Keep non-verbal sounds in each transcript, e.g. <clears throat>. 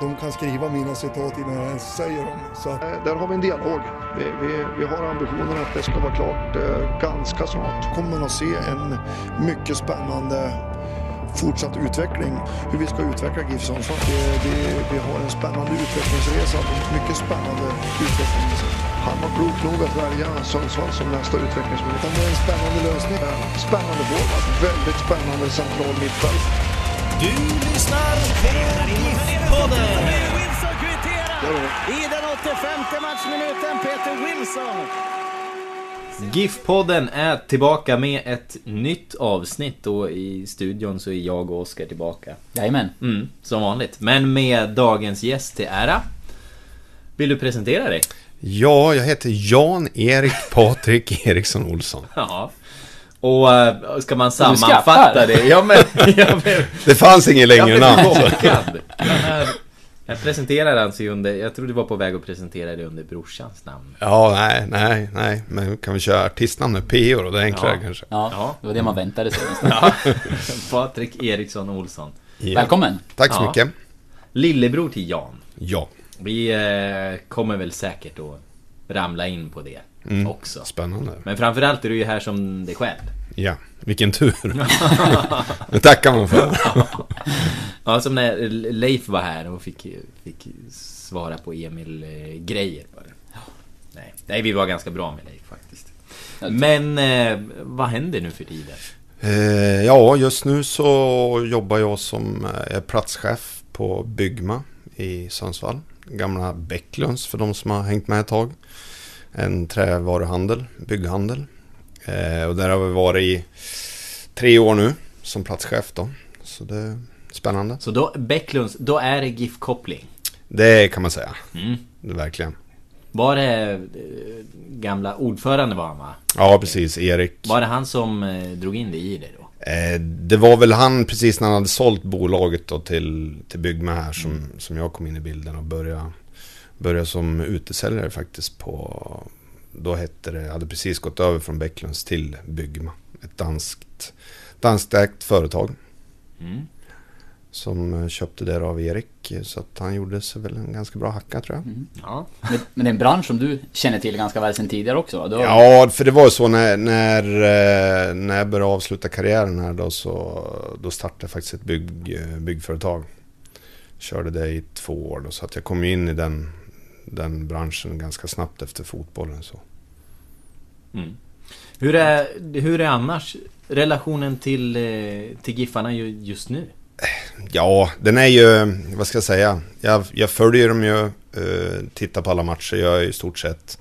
De kan skriva mina citat innan jag ens säger dem. Så eh, där har vi en dialog. Vi, vi, vi har ambitionen att det ska vara klart eh, ganska snart. kommer man att se en mycket spännande fortsatt utveckling. Hur vi ska utveckla GIF Sundsvall. Det- Vi har en spännande utvecklingsresa. Mycket spännande utveckling. Han var klok nog att välja Sundsvall som nästa utvecklingsmöjlighet. Det är en spännande lösning. Spännande forward. Väldigt spännande central mittfält. Du lyssnar på GIF-podden. I den 85 matchminuten. Peter Wilson. GIF-podden är tillbaka med ett nytt avsnitt och i studion så är jag och Oskar tillbaka. Jajamän. Mm, som vanligt. Men med dagens gäst till ära. Vill du presentera dig? Ja, jag heter Jan-Erik Patrik Eriksson Olsson. Ja. Och äh, ska man sammanfatta det? Ja men, <laughs> jag blev, Det fanns ingen längre namn. Jag presenterade alltså under, jag tror du var på väg att presentera det under brorsans namn. Ja, nej, nej, nej. Men kan vi köra artistnamnet PO då? Det är enklare Ja. kanske. Ja, Ja. det var det man väntade sig nästan. <laughs> Ja. Patrik Eriksson Olsson. Ja. Välkommen! Tack så Ja. mycket. Lillebror till Jan. Ja, Vi eh, kommer väl säkert att ramla in på det Mm. också. spännande. Men framförallt är du ju här som dig själv. Ja, vilken tur. <laughs> det tackar man för. <laughs> Ja, som när Leif var här och fick, fick svara på Emil-grejer. Nej. Nej, vi var ganska bra med Leif faktiskt. Men eh, vad händer nu för tiden? Eh, ja, just nu så jobbar jag som eh, platschef på Byggma i Sundsvall. Gamla Bäcklunds för de som har hängt med ett tag. En trävaruhandel, bygghandel. Eh, och där har vi varit i tre år nu som platschef då. Så det är spännande. Så då, Bäcklunds, då är det GIF-koppling. Det kan man säga. Mm. Det verkligen. Var det eh, gamla ordförande var han va? Ja, precis. Erik. Var det han som eh, drog in dig i det då? Eh, det var väl han precis när han hade sålt bolaget då till, till Byggma här som, som jag kom in i bilden och började, började som utesäljare faktiskt på... Då hette det, hade precis gått över från Bäcklunds till Byggma. Ett danskt, danskt företag. Mm. Som eh, köpte det av Erik. Så att han gjorde sig väl en ganska bra hacka tror jag. Ja. Men, men det är en bransch som du känner till ganska väl sedan tidigare också har- Ja, för det var ju så när, när, eh, när jag började avsluta karriären här då så då startade jag faktiskt ett bygg, eh, byggföretag. Körde det i två år då, så att jag kom in i den, den branschen ganska snabbt efter fotbollen. Så. Mm. Hur, är, hur är annars relationen till, eh, till Giffarna ju- just nu? Ja, den är ju, vad ska jag säga, jag, jag följer dem ju, eh, tittar på alla matcher, jag är i stort sett,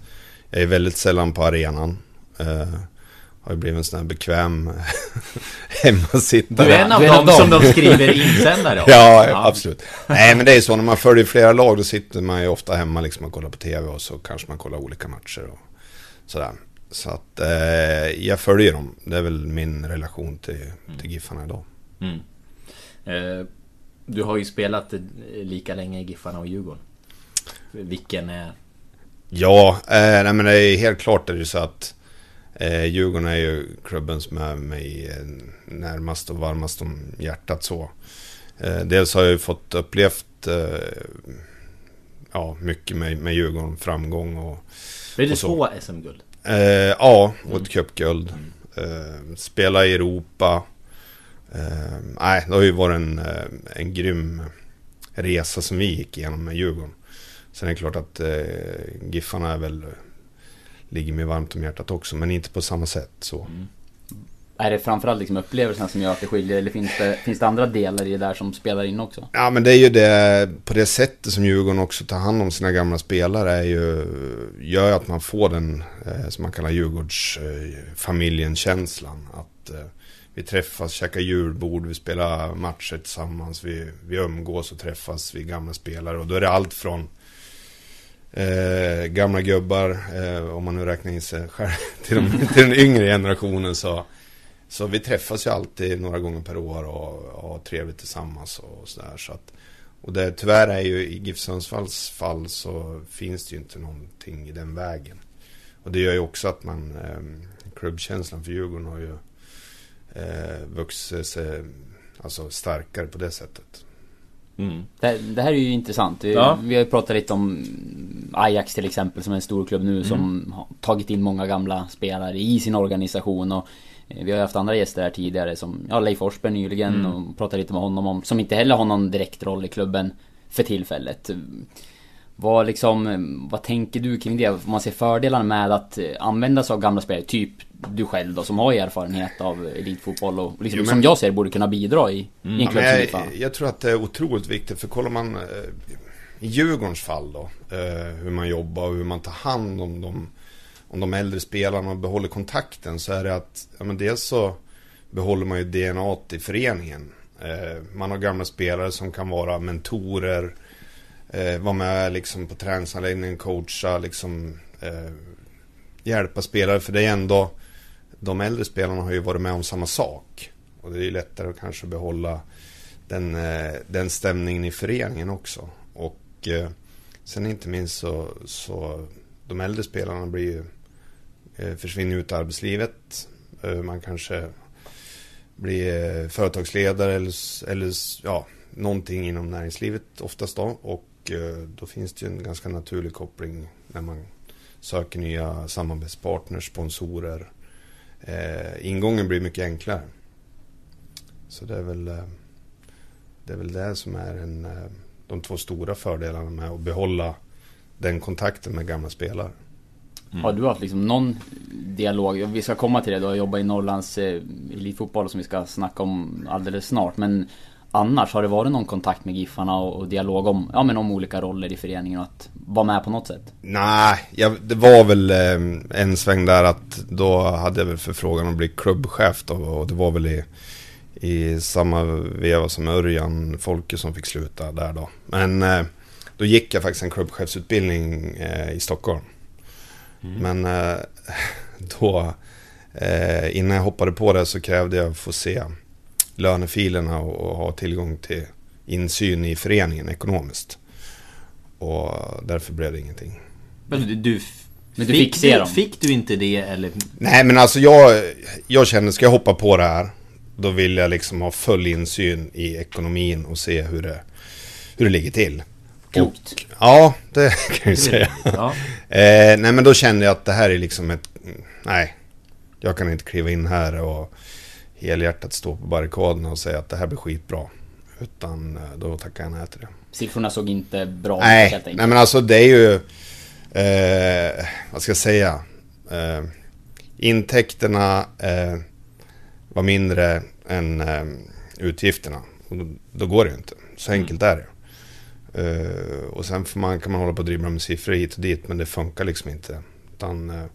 jag är väldigt sällan på arenan. Eh, har ju blivit en sån här bekväm <laughs> hemmasittare. Du är en av är dem som de skriver insändare om. <laughs> Ja, absolut. Nej, men det är så när man följer flera lag då sitter man ju ofta hemma liksom och kollar på TV och så kanske man kollar olika matcher och sådär. Så att eh, jag följer dem. Det är väl min relation till, till Giffarna idag. Mm. Eh, du har ju spelat lika länge i Giffarna och Djurgården. Vilken är... Ja, eh, nej men det är helt klart är det ju så att eh, Djurgården är ju klubben som är mig eh, närmast och varmast om hjärtat så. Eh, dels har jag ju fått upplevt eh, ja, mycket med, med Djurgården, framgång och Blev det två SM-guld? Eh, ja, och ett cupguld. Eh, spela i Europa. Eh, nej, det har ju varit en, en grym resa som vi gick igenom med Djurgården. Sen är det klart att eh, Giffarna är väl, ligger mig varmt om hjärtat också, men inte på samma sätt så. Är det framförallt liksom upplevelserna som gör att det skiljer eller finns det, finns det andra delar i det där som spelar in också? Ja men det är ju det, på det sättet som Djurgården också tar hand om sina gamla spelare är ju, gör ju att man får den, eh, som man kallar Djurgårdsfamiljen-känslan. att eh, vi träffas, käkar julbord, vi spelar matcher tillsammans, vi, vi umgås och träffas, vi gamla spelare. Och då är det allt från eh, gamla gubbar, eh, om man nu räknar in sig själv <laughs> till, de, till den yngre generationen så, så vi träffas ju alltid några gånger per år och, har trevligt tillsammans och sådär. Så att, och det, tyvärr är ju i GIF Sundsvalls fall så finns det ju inte någonting i den vägen. Och det gör ju också att man, eh, klubbkänslan för Djurgården har ju eh, vuxit sig alltså, starkare på det sättet. Mm. Det, det, här är ju intressant. Ja. Vi har ju pratat lite om Ajax till exempel som är en stor klubb nu mm. som har tagit in många gamla spelare i sin organisation. Och eh, vi har haft andra gäster här tidigare som ja, Leif Forsberg nyligen mm. och pratat lite med honom om som inte heller har någon direkt roll i klubben för tillfället. Vad liksom, vad tänker du kring det? Om man ser fördelarna med att eh, använda sig av gamla spelare, typ du själv då som har erfarenhet av elitfotboll och liksom, jo, men, som jag ser borde kunna bidra i, mm. i en klubb ja, jag, jag tror att det är otroligt viktigt för kollar man eh, i Djurgårdens fall då eh, hur man jobbar och hur man tar hand om de, om de äldre spelarna och behåller kontakten så är det att ja, men dels så behåller man ju DNA i föreningen. Man har gamla spelare som kan vara mentorer eh, vara med liksom på träningsanläggningen, coacha, liksom eh, hjälpa spelare. För det är ändå, de äldre spelarna har ju varit med om samma sak. Och det är ju lättare att kanske behålla den, eh, den stämningen i föreningen också. Och eh, sen inte minst så, så de äldre spelarna blir ju, eh, försvinner ut i arbetslivet. Eh, man kanske blir eh, företagsledare eller, eller ja, någonting inom näringslivet oftast då. Och Eh, då finns det ju en ganska naturlig koppling när man söker nya samarbetspartners, sponsorer. Eh, ingången blir mycket enklare. Så det är väl eh, det, är väl det som är en, de två stora fördelarna med att behålla den kontakten med gamla spelare. Mm. Har du haft liksom någon dialog? Vi ska komma till det, du har jobbat i Norrlands elitfotboll som vi ska snacka om alldeles snart. Men annars? Har det varit någon kontakt med Giffarna och, och, dialog om, ja, men om olika roller i föreningen och att vara med på något sätt? Nej, jag, det var väl eh, en sväng där att då hade jag väl förfrågan att bli klubbchef då, och det var väl i, i samma veva som Örjan Folke som fick sluta där då. Men eh, då gick jag faktiskt en klubbchefsutbildning eh, i Stockholm. Mm. Men eh, <laughs> då, eh, innan jag hoppade på det så krävde jag att få se lönefilerna och, ha tillgång till insyn i föreningen ekonomiskt. Och därför blev det ingenting. Men du, du, men du fick, fick, du, fick du inte det eller? Nej men alltså jag, jag kände, ska jag hoppa på det här? Då vill jag liksom ha full insyn i ekonomin och se hur det, hur det ligger till. Klokt. ja, det <laughs> kan jag säga. Ja. <laughs> eh, nej men då kände jag att det här är liksom ett... Nej, jag kan inte kliva in här och helhjärtat stå på barrikaderna och säga att det här blir skitbra. Utan eh, då tackar jag nej till det. Siffrorna såg inte bra ut helt enkelt. Nej, men alltså det är ju... Eh, vad ska jag säga? Eh, intäkterna eh, var mindre än eh, utgifterna. Och då, då, går det ju inte. Så mm. enkelt är det. Uh, och sen man, kan man hålla på och dribbla med siffror hit och dit men det funkar liksom inte. Utan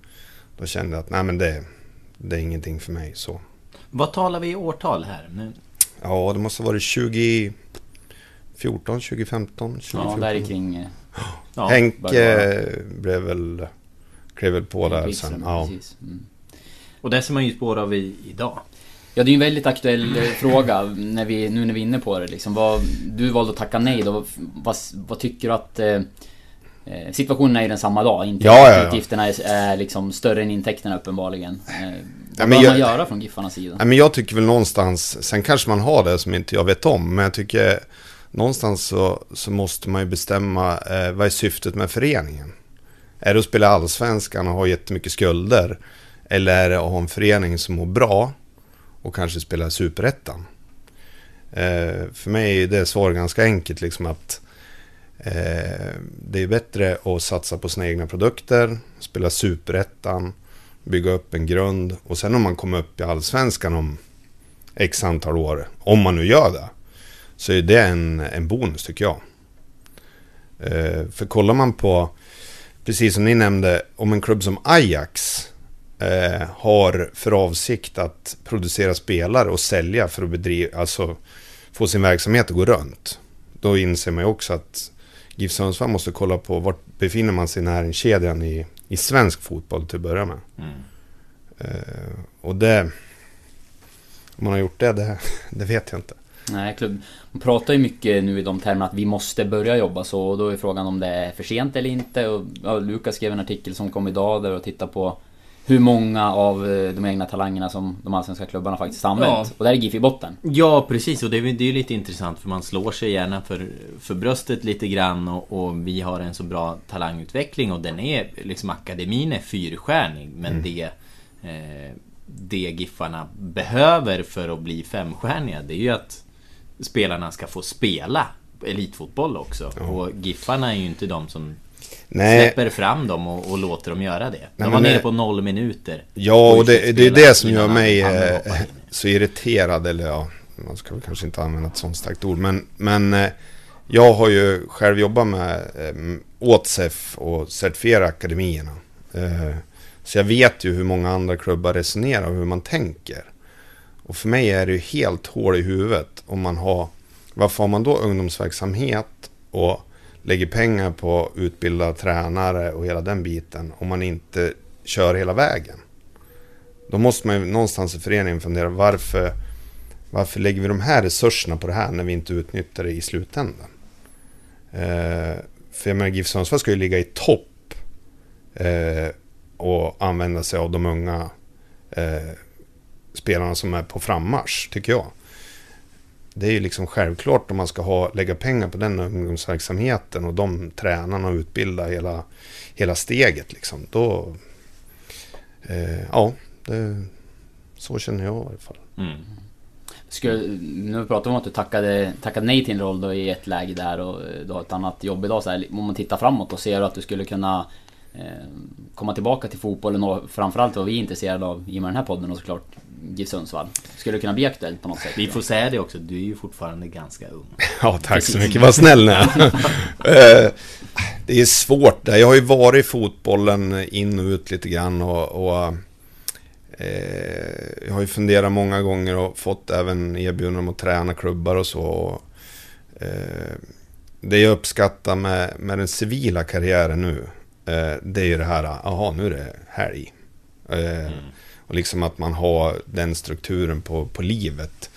då kände jag att nej men det, det är ingenting för mig så. Vad talar vi i årtal här? Nu? Ja, det måste ha varit 2014, 2015, 2014. Ja, där kring... Eh, <gasps> ja, Henke blev väl... Klev väl på där sen. Ja. Mm. Och det ser man ju spår av i, idag. Ja, det är ju en väldigt aktuell eh, fråga när vi, nu när vi är inne på det. Liksom. Vad, du valde att tacka nej då. Vad, vad tycker du att... Eh, eh situationen är ju densamma dag. Inte ja, ja, ja. Utgifterna är, är liksom större än intäkterna uppenbarligen. Eh, vad bör man göra från Giffarnas sida? Ja, men jag tycker väl någonstans, sen kanske man har det som inte jag vet om, men jag tycker någonstans så, så måste man ju bestämma eh, vad är syftet med föreningen? Är det att spela allsvenskan och ha jättemycket skulder? Eller är det att ha en förening som mår bra och kanske spela superettan? Eh, för mig är det svaret ganska enkelt, liksom att eh, det är bättre att satsa på sina egna produkter, spela superettan bygga upp en grund och sen om man kommer upp i allsvenskan om x antal år, om man nu gör det, så är det en, en bonus tycker jag. Eh, för kollar man på, precis som ni nämnde, om en klubb som Ajax eh, har för avsikt att producera spelare och sälja för att bedriva, alltså få sin verksamhet att gå runt. Då inser man ju också att GIF Sundsvall måste kolla på vart befinner man sig i näringskedjan i, i svensk fotboll till att börja med. Mm. Eh, och det... Om man har gjort det, det, <laughs> det vet jag inte. Nej, klubb, man pratar ju mycket nu i de termerna att vi måste börja jobba så och då är frågan om det är för sent eller inte. Och, ja, Lukas skrev en artikel som kom idag där och tittade på hur många av eh, de egna talangerna som de allsvenska klubbarna faktiskt använt. Ja. Och där är GIF i botten. Ja precis och det är ju det är ju lite intressant för man slår sig gärna för, för bröstet lite grann och, och vi har en så bra talangutveckling och den är liksom akademin är fyrstjärnig men det eh, det Giffarna behöver för att bli femstjärniga det är ju att spelarna ska få spela elitfotboll också och Giffarna är ju inte de som Nej, släpper fram dem och, och låter dem göra det. De var nere på noll minuter. Ja, och det, det är det som gör mig eh, <laughs> så irriterad, eller ja, man ska väl kanske inte använda ett sånt starkt ord, men, men eh, jag har ju själv jobbat med eh, åt SEF och certifiera akademierna. Så jag vet ju hur många andra klubbar resonerar och hur man tänker. Och för mig är det ju helt hål i huvudet om man har, varför har man då ungdomsverksamhet och lägger pengar på att utbilda tränare och hela den biten om man inte kör hela vägen. Då måste man ju någonstans i föreningen fundera varför, varför lägger vi de här resurserna på det här när vi inte utnyttjar det i slutändan? Eh, för jag menar GIF Sundsvall ska ju ligga i topp eh, och använda sig av de unga eh, spelarna som är på frammarsch, tycker jag. Det är ju liksom självklart om man ska ha, lägga pengar på den ungdomsverksamheten och de tränarna och utbilda hela, hela steget liksom. Då, eh, ja, det, så känner jag i alla fall. Mm. Skulle, nu pratar vi om att du tackade, tackade nej till en roll då i ett läge där och eh, du har ett annat jobb idag. Så här, om man tittar framåt och ser du att du skulle kunna eh, komma tillbaka till fotbollen och framförallt vad vi är intresserade av i och med den här podden och såklart GIF Sundsvall. Skulle det kunna bli aktuellt på något sätt? Vi får säga det också, du är ju fortfarande ganska ung. Ja, tack så Precis. mycket. Vad snäll ni är. <laughs> Eh, Det är svårt där. Jag har ju varit i fotbollen in och ut lite grann och, och eh, jag har ju funderat många gånger och fått även erbjudanden om att träna klubbar och så. Och, eh, det jag uppskattar med, med den civila karriären nu, eh, det är ju det här, jaha, nu är det helg. Eh, och liksom att man har den strukturen på, på livet.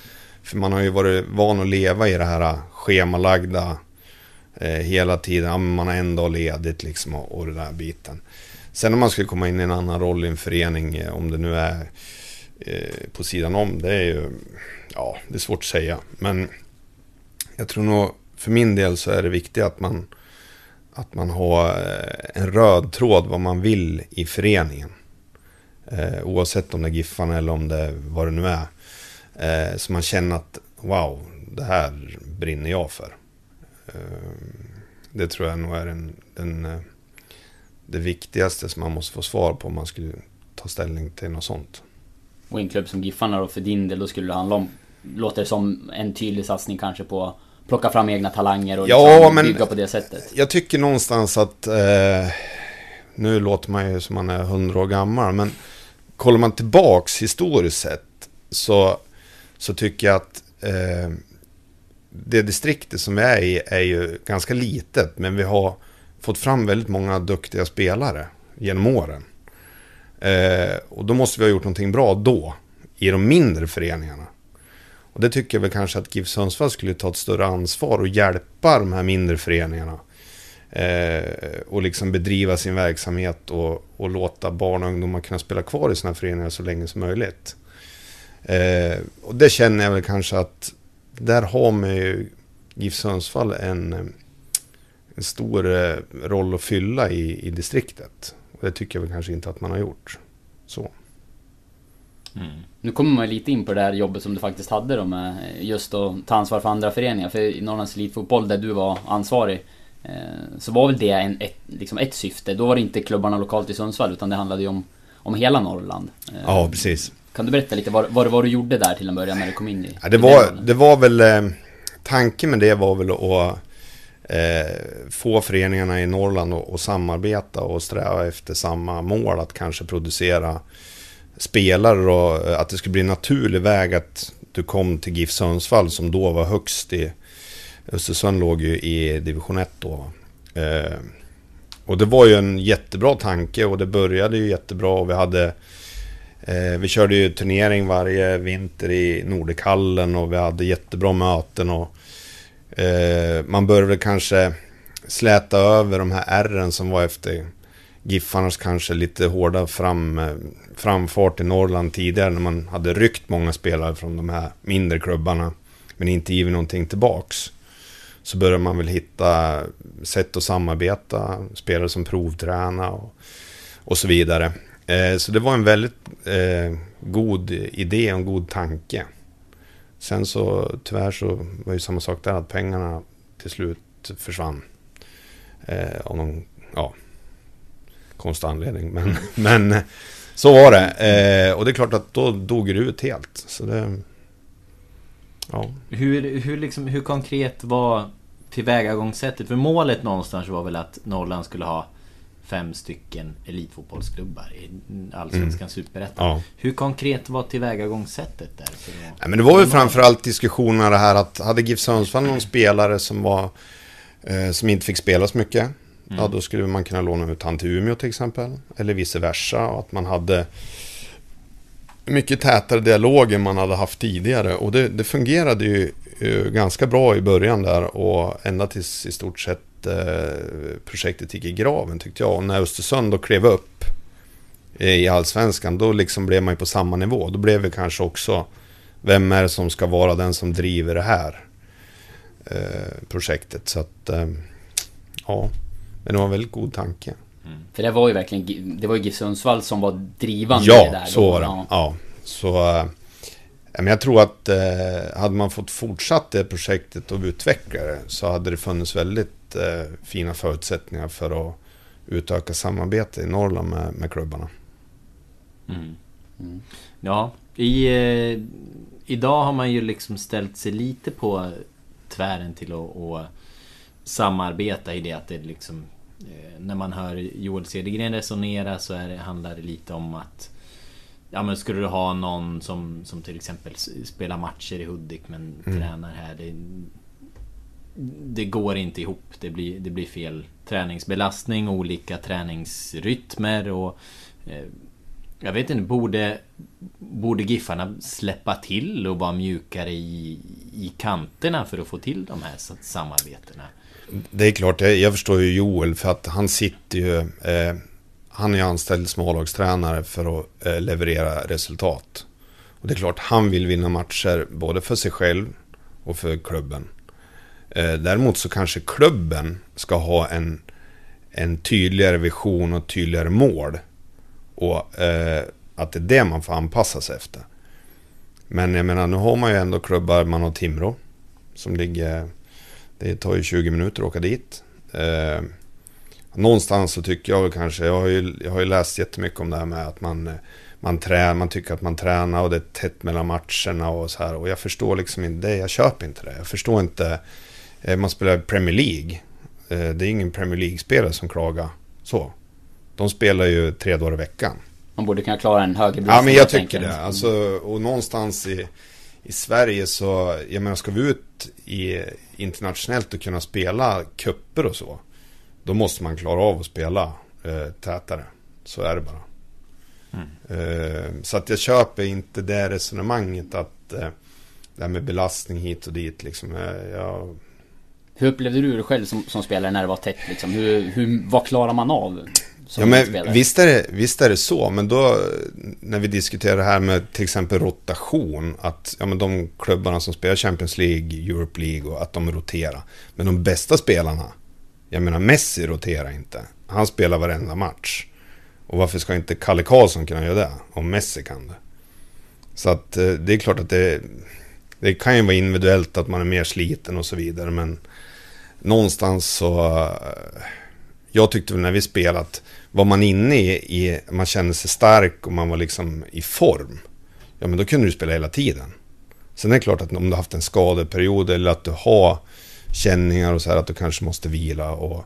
För man har ju varit van att leva i det här schemalagda eh, hela tiden. Ja, man har en dag ledigt liksom och, och den där biten. Sen om man skulle komma in i en annan roll i en förening, eh, om det nu är eh, på sidan om, det är ju, ja, det är svårt att säga. Men jag tror nog, för min del så är det viktigt att man, att man har eh, en röd tråd vad man vill i föreningen. Eh, oavsett om det är Giffarna eller om det vad det nu är. Eh, så man känner att wow, det här brinner jag för. Eh, det tror jag nog är den, den, eh, det viktigaste som man måste få svar på om man skulle ta ställning till något sånt. Och en klubb som Giffarna då för din del, då skulle det handla om... Låter det som en tydlig satsning kanske på plocka fram egna talanger och Ja, liksom bygga på det sättet. Jag tycker någonstans att, eh, nu låter man ju som man är hundra år gammal, men kollar man tillbaks historiskt sett så, så tycker jag att eh, det distriktet som vi är i är ju ganska litet, men vi har fått fram väldigt många duktiga spelare genom åren. Eh, och då måste vi ha gjort någonting bra då, i de mindre föreningarna. Och det tycker jag väl kanske att GIF Sundsvall skulle ta ett större ansvar och hjälpa de här mindre föreningarna. Eh, och liksom bedriva sin verksamhet och, och låta barn och ungdomar kunna spela kvar i sina föreningar så länge som möjligt. Eh, och det känner jag väl kanske att där har man ju GIF Sundsvall en, en stor eh, roll att fylla i, i distriktet. Och det tycker jag väl kanske inte att man har gjort. Så. Mm. Nu kommer man lite in på det här jobbet som du faktiskt hade då med just att ta ansvar för andra föreningar. För i Norrlands Elitfotboll där du var ansvarig så var väl det en, ett, liksom ett syfte. Då var det inte klubbarna lokalt i Sundsvall utan det handlade ju om, om hela Norrland. Eh, Ja, precis. Kan du berätta lite vad, vad det var du gjorde där till en början när du kom in i Ja, det, var, den det var väl... Eh, tanken med det var väl att eh, få föreningarna i Norrland att samarbeta och sträva efter samma mål. Att kanske producera spelare och eh, att det skulle bli en naturlig väg att du kom till GIF Sundsvall som då var högst i... Östersund låg ju i division 1 då. Eh, och det var ju en jättebra tanke och det började ju jättebra och vi hade eh, Vi körde ju turnering varje vinter i Nordikallen och vi hade jättebra möten och eh, Man började kanske släta över de här ärren som var efter Giffarnas kanske lite hårda fram, framfart i Norrland tidigare när man hade ryckt många spelare från de här mindre klubbarna men inte givit någonting tillbaks. Så börjar man väl hitta sätt att samarbeta, spelare som provträna och, och så vidare. Eh, så det var en väldigt eh, god idé och en god tanke. Sen så tyvärr så var ju samma sak där att pengarna till slut försvann. Eh, av någon, ja, konstig anledning. Men, <laughs> men eh, så var det. Eh, och det är klart att då dog det ut helt. Så det, ja. hur, hur, liksom, hur konkret var tillvägagångssättet? För målet någonstans var väl att Norrland skulle ha fem stycken elitfotbollsklubbar i Allsvenskan mm. Superettan. Ja. Hur konkret var tillvägagångssättet där? Ja, men det var ju framförallt diskussionerna det här att hade GIF Sundsvall någon spelare som var eh, som inte fick spela så mycket Mm. Ja, då skulle man kunna låna ut han till Umeå till exempel. Eller vice versa. Och att man hade mycket tätare dialog än man hade haft tidigare. Och det, det fungerade ju ganska bra i början där. Och ända tills i stort sett eh, projektet gick i graven tyckte jag. Och när Östersund då klev upp i allsvenskan, då liksom blev man ju på samma nivå. Då blev vi kanske också, vem är det som ska vara den som driver det här eh, projektet? Så att, eh, ja. Men det var en väldigt god tanke. Mm. För det var ju verkligen, det var ju GIF Sundsvall som var drivande ja, det där. så var det. Ja. ja. Så... Men jag tror att eh, hade man fått fortsatt det projektet och utveckla det så hade det funnits väldigt eh, fina förutsättningar för att utöka samarbete i Norrland med, med klubbarna. Mm. Mm. Ja, i, eh, idag har man ju liksom ställt sig lite på tvären till att, att samarbeta i det att det liksom Eh, när man hör Joel Cedergren resonera så är det, handlar det lite om att Ja men skulle du ha någon som, som till exempel spelar matcher i Hudik men mm. tränar här. Det, det går inte ihop. Det blir, det blir fel träningsbelastning, olika träningsrytmer och eh, Jag vet inte, borde Borde Giffarna släppa till och vara mjukare i, i kanterna för att få till de här samarbetena? Det är klart, jag, jag förstår ju Joel för att han sitter ju... Eh, han är ju anställd smålagstränare för att eh, leverera resultat. Och det är klart, han vill vinna matcher både för sig själv och för klubben. Eh, däremot så kanske klubben ska ha en, en tydligare vision och tydligare mål. Och eh, att det är det man får anpassa sig efter. Men jag menar, nu har man ju ändå klubbar, man har Timrå. Som ligger det tar ju 20 minuter att åka dit. Eh, någonstans så tycker jag väl kanske, jag har, ju, jag har ju läst jättemycket om det här med att man, man, trä, man tycker att man tränar och det är tätt mellan matcherna och så här. Och jag förstår liksom inte det, jag köper inte det. Jag förstår inte, eh, man spelar Premier League. Eh, det är ingen Premier League-spelare som klagar så. De spelar ju tre dagar i veckan. Man borde kunna klara en högre Ja, men jag tycker det. Alltså, och någonstans i i Sverige så, jag menar ska vi ut i, internationellt och kunna spela kupper och så. Då måste man klara av att spela eh, tätare. Så är det bara. Mm. Eh, så att jag köper inte det resonemanget att eh, det här med belastning hit och dit liksom. Eh, jag... Hur upplevde du det själv som, som spelare när det var tätt liksom? Hur, hur, vad klarar man av? ja, men visst är, det, visst är det så, men då när vi diskuterar det här med till exempel rotation, att ja, men de klubbarna som spelar Champions League, Europe League och att de roterar. Men de bästa spelarna, jag menar Messi roterar inte. Han spelar varenda match. Och varför ska inte Kalle Karlsson kunna göra det, om Messi kan det? Så att eh, det är klart att det, det kan ju vara individuellt att man är mer sliten och så vidare, men någonstans så... Eh, jag tyckte väl när vi spelat var man inne i, i, man kände sig stark och man var liksom i form, ja men då kunde du spela hela tiden. Sen är det klart att om du har haft en skadeperiod eller att du har känningar och så här att du kanske måste vila och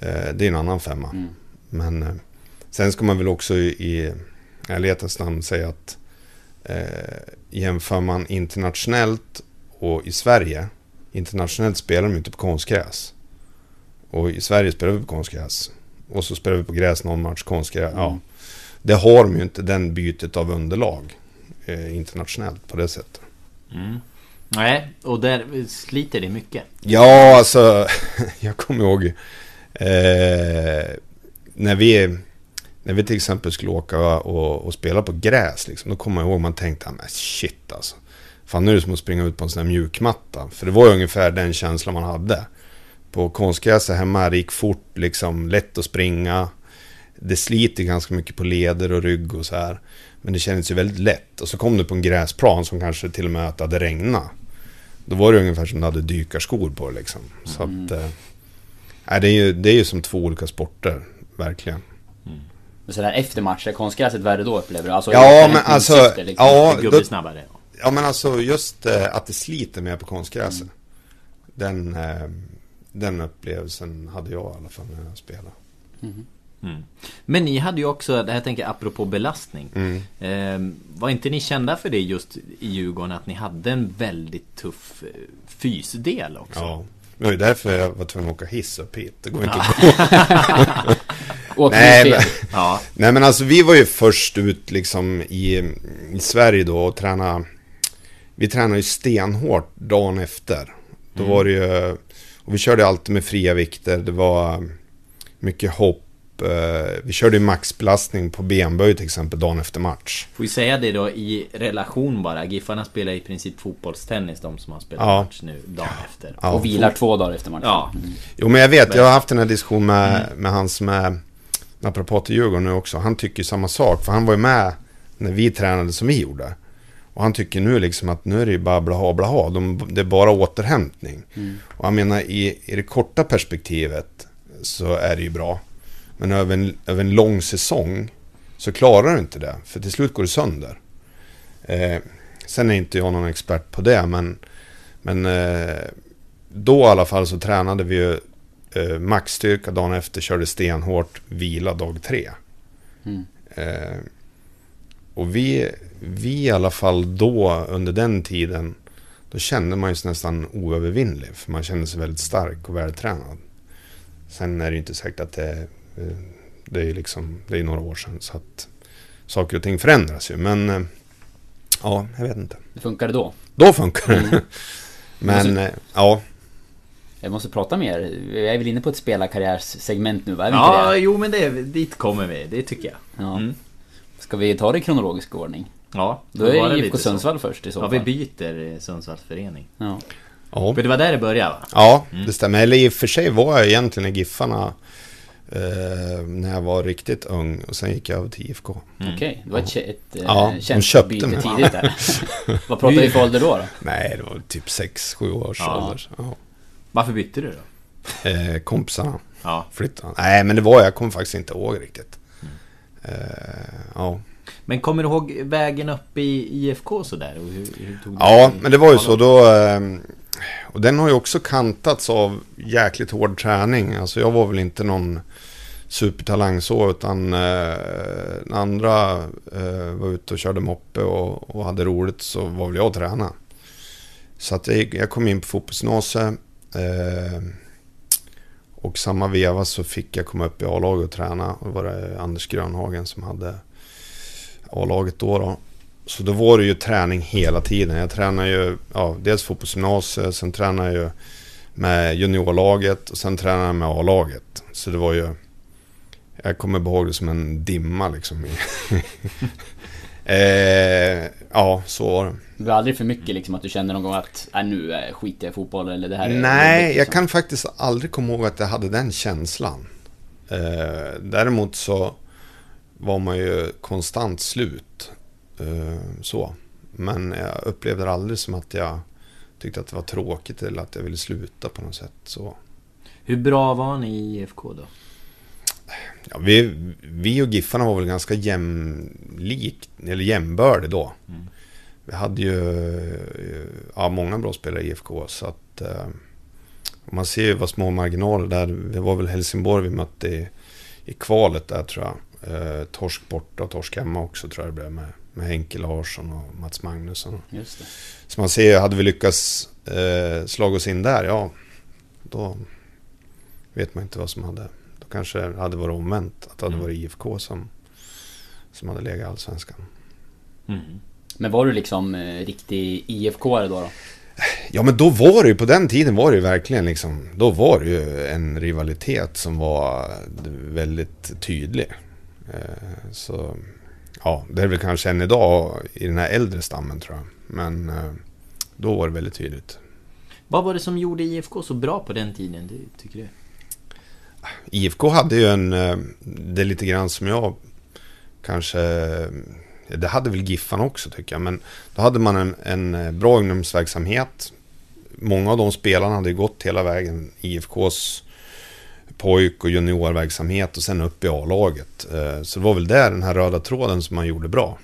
eh, det är en annan femma. Mm. Men eh, sen ska man väl också i, ärlighetens namn säga att eh, jämför man internationellt och i Sverige, internationellt spelar de inte på konstgräs. Och i Sverige spelar vi på konstgräs. Och så spelar vi på gräs någon match, konstgräs. Ja. Det har de ju inte, den bytet av underlag eh, internationellt på det sättet. Mm. Nej, och där sliter det mycket. Ja, alltså <laughs> jag kommer ihåg eh, när vi när vi till exempel skulle åka och, och spela på gräs, liksom, då kommer jag ihåg man tänkte, att men shit alltså. Fan nu är det som att springa ut på en sån här mjukmatta. För det var ju ungefär den känslan man hade. På konstgräset hemma, det gick fort, liksom lätt att springa. Det sliter ganska mycket på leder och rygg och så här. Men det kändes ju väldigt lätt. Och så kom du på en gräsplan som kanske till och med att det hade regnat. Då var det ungefär som du hade dykarskor på liksom. Så Mm. att... Eh, det, är ju, det är ju som två olika sporter, verkligen. Men sådär efter match, är konstgräset värre då upplever du? Alltså, Ja, men alltså, liksom. ja, då, snabbare. ja men alltså just eh, att det sliter mer på konstgräset. Den, eh, den upplevelsen hade jag i alla fall när jag spelade. Mm. Men ni hade ju också, det här tänker jag apropå belastning. Mm. Eh, var inte ni kända för det just i Djurgården? Att ni hade en väldigt tuff eh, fysdel också? Ja. Det var ju därför jag var tvungen att åka hiss upp hit. Det går inte Ja. att <laughs> Åker Nej, men? Ja. nej men alltså vi var ju först ut liksom i, i Sverige då och träna Vi tränade ju stenhårt dagen efter. Då var det ju Och vi körde alltid med fria vikter. Det var mycket hopp. Eh, Vi körde ju maxbelastning på benböj till exempel dagen efter match. Får vi säga det då i relation bara. Giffarna spelar i princip fotbollstennis de som har spelat Ja. match nu dagen efter. Ja. Och vilar två dagar efter matchen. Ja. Mm. Jo men jag vet, jag har haft den här diskussionen med, med han som är naprapat i Djurgården nu också. Han tycker samma sak, för han var ju med när vi tränade som vi gjorde. Och han tycker nu liksom att nu är det ju bara blaha blaha, de, det är bara återhämtning. Och han menar i, i det korta perspektivet så är det ju bra. Men över en, över en lång säsong så klarar du inte det, för till slut går det sönder. Eh, sen är inte jag någon expert på det, men, men eh, då i alla fall så tränade vi ju eh, maxstyrka dagen efter, körde stenhårt, vila dag tre. Mm. Eh, och vi, vi i alla fall då, under den tiden, då kände man sig nästan oövervinnlig. För man kände sig väldigt stark och vältränad. Sen är det ju inte säkert att det, det är liksom, det är några år sedan. Så att saker och ting förändras ju. Men eh, ja, jag vet inte. Det funkade då. Då funkar det. Mm. <laughs> Men eh, ja, Jag måste prata mer. Jag är väl inne på ett spelarkarriärssegment nu va? Ja, jo men det, dit kommer vi. Det tycker jag. Ja. Mm. Ska vi ta det i kronologisk ordning? Ja, Då var är det IFK så. Sundsvall först i så Ja, fall. vi byter eh, Sundsvalls förening. Ja. ja. För det var där det började va? Ja, Mm. det stämmer. Eller i och för sig var jag egentligen i Giffarna eh, när jag var riktigt ung och sen gick jag över till IFK. Mm. Okej, det var ett, ett eh, Ja, de köpte mig. tidigt där. <laughs> Vad pratar vi för ålder då? då? Nej, det var typ 6-7 års Ja. ålder. Ja. Varför bytte du då? Eh, kompisarna Ja. flyttade. Nej, men det var jag kommer faktiskt inte ihåg riktigt. Mm. Eh, ja. Men kommer du ihåg vägen upp i IFK sådär? Och hur, hur tog ja, men det var ju så då... Eh, och den har ju också kantats av jäkligt hård träning. Alltså jag var väl inte någon supertalang så, utan eh, när andra eh, var ute och körde moppe och, och hade roligt så var väl jag och tränade. Så att jag, jag kom in på fotbollsgymnasiet. Eh, och samma veva så fick jag komma upp i A-laget och träna. Och var det Anders Grönhagen som hade A-laget då, då. Så då var det ju träning hela tiden. Jag tränade ju ja, dels fotbollsgymnasiet, sen tränade jag ju med juniorlaget och sen tränade jag med A-laget. Så det var ju... Jag kommer ihåg det som en dimma liksom. <laughs> eh, ja, så var det. Det var aldrig för mycket liksom att du kände någon gång att äh, nu eh, skiter jag i fotboll eller det här är Nej, jobbigt, jag liksom. kan faktiskt aldrig komma ihåg att jag hade den känslan. Eh, däremot så var man ju konstant slut. Eh, så. Men jag upplevde det aldrig som att jag tyckte att det var tråkigt eller att jag ville sluta på något sätt. Så. Hur bra var ni i IFK då? Ja, vi, vi och Giffarna var väl ganska jämlikt, eller jämbördig då. Mm. Vi hade ju eh, ja, många bra spelare i IFK så att eh, man ser ju vad små marginaler där. Det var väl Helsingborg vi mötte i, i kvalet där tror jag. Eh, torsk borta och torsk hemma också tror jag det blev med, med Henke Larsson och Mats Magnusson. Just det. Så man ser, hade vi lyckats eh, slå oss in där, ja, då, vet man inte vad som hade... Kanske hade varit omvänt. Att det hade Mm. varit IFK som, som hade legat i Allsvenskan. Mm. Men var du liksom eh, riktig IFK-are då? då? Ja men då var det ju, på den tiden var det ju verkligen liksom, då var det ju en rivalitet som var väldigt tydlig. Eh, Så, ja, det är väl kanske än idag i den här äldre stammen tror jag. Men eh, då var det väldigt tydligt. Vad var det som gjorde IFK så bra på den tiden, du, tycker du? IFK hade ju en, eh, det är lite grann som jag kanske, eh, det hade väl Giffan också tycker jag, men då hade man en, en eh, bra ungdomsverksamhet. Många av de spelarna hade ju gått hela vägen IFKs pojk och juniorverksamhet och sen upp i A-laget. Så det var väl där den här röda tråden som man gjorde bra.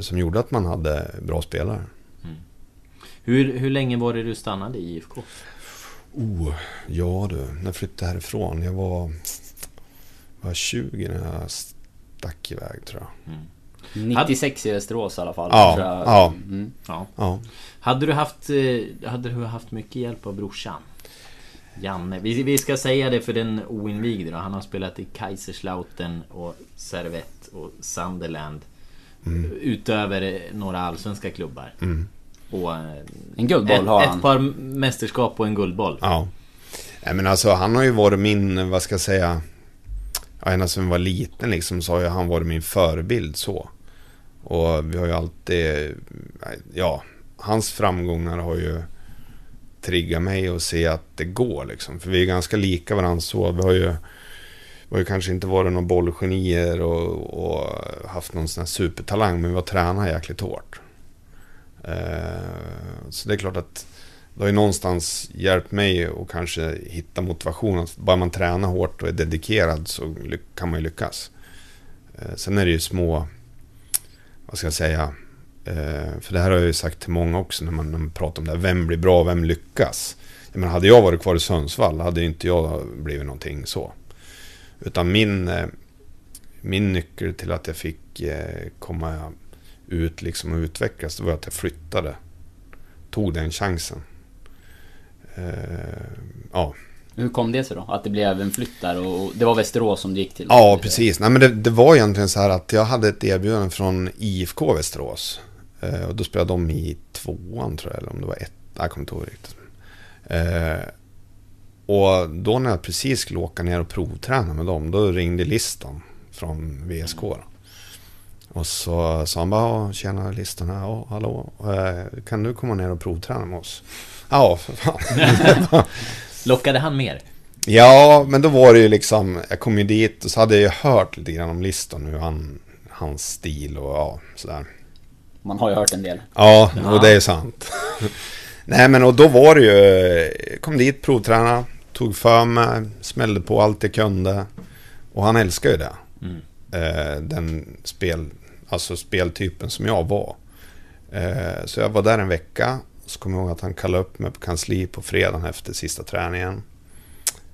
Som gjorde att man hade bra spelare. Mm. Hur, hur länge var det du stannade i IFK? Oh, ja du, när jag flyttade härifrån. Jag var, var 20 när jag stack iväg tror jag. 96 i Västerås i alla fall. Ja, tror jag. ja. Mm. Ja. Ja. Hade du haft, eh, hade du haft mycket hjälp av brorsan? Janne. Vi, vi ska säga det för den oinvigde då. Han har spelat i Kaiserslautern och Servette och Sunderland. Utöver eh, några allsvenska klubbar. Och eh, En guldboll ett, har han. ett par mästerskap och en guldboll. Ja. Nej, men alltså han har ju varit min, vad ska jag säga, ja, ända sedan jag var liten liksom så har ju han varit min förebild så. Och vi har ju alltid, ja, hans framgångar har ju triggat mig att se att det går liksom. För vi är ganska lika varandra så. Vi har ju, vi har ju kanske inte varit några bollgenier och, och haft någon sån här supertalang, men vi har tränat jäkligt hårt. Eh, så det är klart att det har ju någonstans hjälpt mig att kanske hitta motivation. Att bara man tränar hårt och är dedikerad så kan man ju lyckas. Eh, Sen är det ju små, vad ska jag säga, eh, för det här har jag ju sagt till många också när man, när man pratar om det här. Vem blir bra, vem lyckas? Jag menar, hade jag varit kvar i Sundsvall hade inte jag blivit någonting så. Utan min, eh, min nyckel till att jag fick eh, komma ut liksom och utvecklas, det var att jag flyttade. Tog den chansen. Eh, ja. Hur kom det sig då? Att det blev en flytt där och det var Västerås som du gick till? ja, precis. Nej, men det, det var egentligen så här att jag hade ett erbjudande från IFK Västerås. Eh, och då spelade de i tvåan tror jag, eller om det var ett. Jag kommer inte ihåg riktigt. Eh, och då när jag precis skulle åka ner och provträna med dem, då ringde listan från VSK. Då. Och så sa han bara, "Ja, tjena listan här, ja, hallå, eh, kan du komma ner och provträna med oss? Ja, för fan. <laughs> Lockade han mer? Ja, men då var det ju liksom, jag kom ju dit och så hade jag ju hört lite grann om listan, hur han, hans stil och ja, sådär. Man har ju hört en del. Ja, och det är sant. <laughs> Nej men och då var det ju, jag kom dit, provträna, tog för mig, smällde på allt jag kunde. Och han älskar ju det. Mm. Eh, den spel, alltså speltypen som jag var. Eh, så jag var där en vecka. Så kommer jag ihåg att han kallade upp mig på kansli på fredagen efter sista träningen.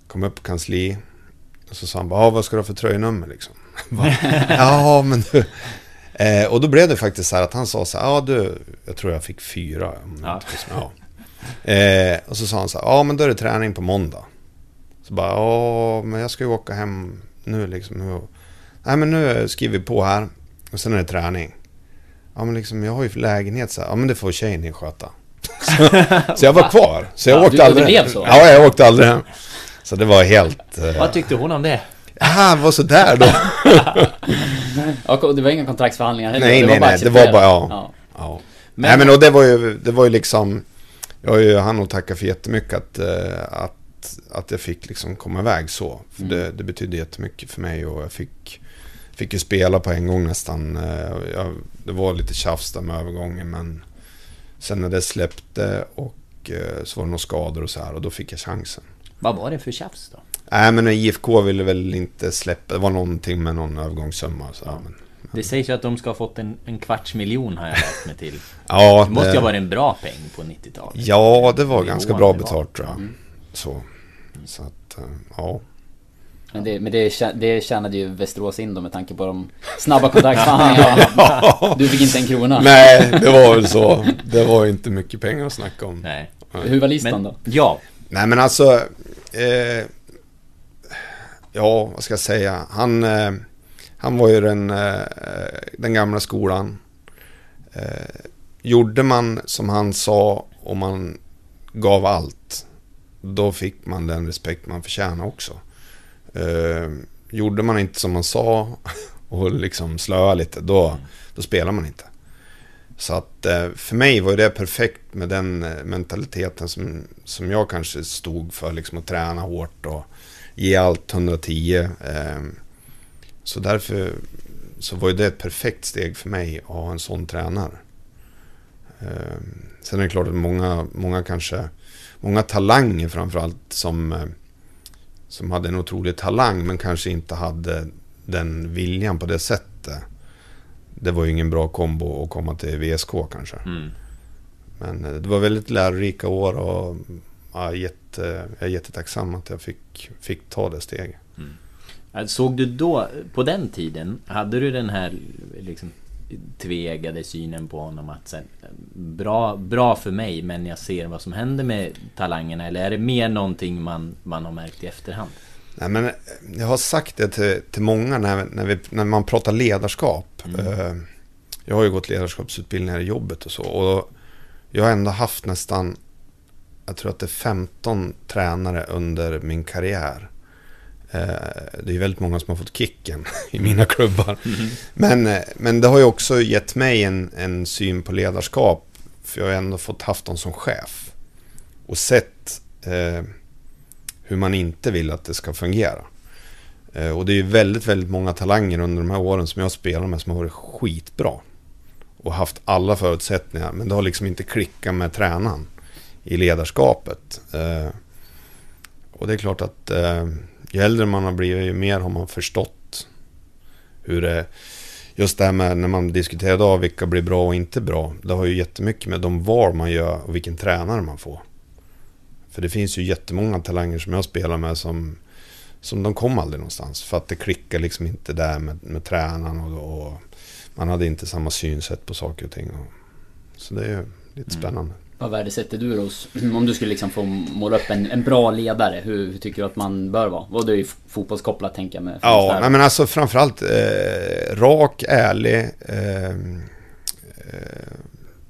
Kom upp på kansli. Och så sa han bara, "Ja, vad ska du ha för tröjnummer liksom? <laughs> Bara, ja, men du. Eh, och då blev det faktiskt så här att han sa så här, ja du, jag tror jag fick fyra. Ja. Ja. Eh, och så sa han så här, ja men då är det träning på måndag. Så bara, ja men jag ska ju åka hem nu liksom. Nu. Nej men nu skriver vi på här. Och sen är det träning. Ja men liksom, jag har ju lägenhet så här. Ja men det får tjejen din sköta. så, <laughs> så jag var kvar. Så jag Ja, åkte du- aldrig blev hem. så? Ja, jag åkte aldrig hem. Så det var helt... Eh, Vad tyckte hon om det? ah, det var sådär då. <laughs> Det var inga kontraktsförhandlingar heller. Nej, det nej, nej, det var bara- ja. ja. Ja. Men- Nej men och det var ju, det var ju liksom... Jag har ju han att tacka för jättemycket att, eh, att, att jag fick liksom komma iväg så. För Mm. det, det betydde jättemycket för mig och jag fick, fick ju spela på en gång nästan. Eh, Jag, det var lite tjafs där med övergången men sen när det släppte och eh, så var det några skador och så här och då fick jag chansen. Vad var det för tjafs då? Nej men IFK ville väl inte släppa, det var någonting med någon övergångssumma och så här, men, Det sägs ju att de ska ha fått en, en kvarts miljon har jag lärt mig till. <laughs> Ja, Det måste ju ha varit en bra peng på 90-talet. Ja, det var ganska bra det var. betalt tror jag. Mm. Så, så att, eh, ja. Men, det, men det, det tjänade ju Västerås in då med tanke på de snabba kontraktsförhandlingarna. <laughs> Du fick inte en krona. Nej, det var väl så. Det var inte mycket pengar att snacka om. Nej. Hur var listan Men, då? ja. Nej, men alltså, Eh, ja, vad ska jag säga? Han, eh, han var ju den, eh, den gamla skolan. Eh, gjorde man som han sa och man gav allt, då fick man den respekt man förtjänade också. Eh, gjorde man inte som man sa <laughs> och liksom slöa lite, då, då spelar man inte. Så att eh, för mig var det perfekt med den eh, mentaliteten som, som jag kanske stod för, liksom att träna hårt och ge allt 110. Ehm, så därför så var det ett perfekt steg för mig att ha en sån tränare. Ehm, sen är det klart att många, många kanske, många talanger framförallt som, eh, som hade en otrolig talang men kanske inte hade den viljan på det sättet. Det var ju ingen bra kombo att komma till VSK kanske. Mm. Men eh, det var väldigt lärorika år och ja, jätte, jag är jättetacksam att jag fick, fick ta det steget. Såg du då, på den tiden, hade du den här liksom tvegade synen på honom att sen, bra, bra för mig men jag ser vad som händer med talangerna eller är det mer någonting man, man har märkt i efterhand? Nej, men eh, jag har sagt det till, till många när, när, vi, när man pratar ledarskap. Eh, Jag har ju gått ledarskapsutbildningar i jobbet och så. Och jag har ändå haft nästan, jag tror att det är 15 tränare under min karriär. Eh, det är ju väldigt många som har fått kicken <laughs> i mina klubbar. Men, eh, men det har ju också gett mig en, en syn på ledarskap. För jag har ändå fått haft dem som chef. Och sett eh, hur man inte vill att det ska fungera. Eh, och det är ju väldigt, väldigt många talanger under de här åren som jag spelar med som har varit skitbra. Och haft alla förutsättningar, men det har liksom inte klickat med tränaren i ledarskapet. Eh, och det är klart att eh, ju äldre man har blivit, ju mer har man förstått hur det... Just det här med när man diskuterar idag, vilka blir bra och inte bra. Det har ju jättemycket med de val man gör och vilken tränare man får. För det finns ju jättemånga talanger som jag spelar med som, som de kom aldrig någonstans. För att det klickar liksom inte där med, med tränaren och, och man hade inte samma synsätt på saker och ting. Och, så det är ju lite spännande. Vad värdesätter du då? <clears throat> Om du skulle liksom få måla upp en, en bra ledare, hur, hur tycker du att man bör vara? Och det är ju fotbollskopplat tänker jag med. Ja, nej, men alltså framförallt eh, rak, ärlig. Eh, eh,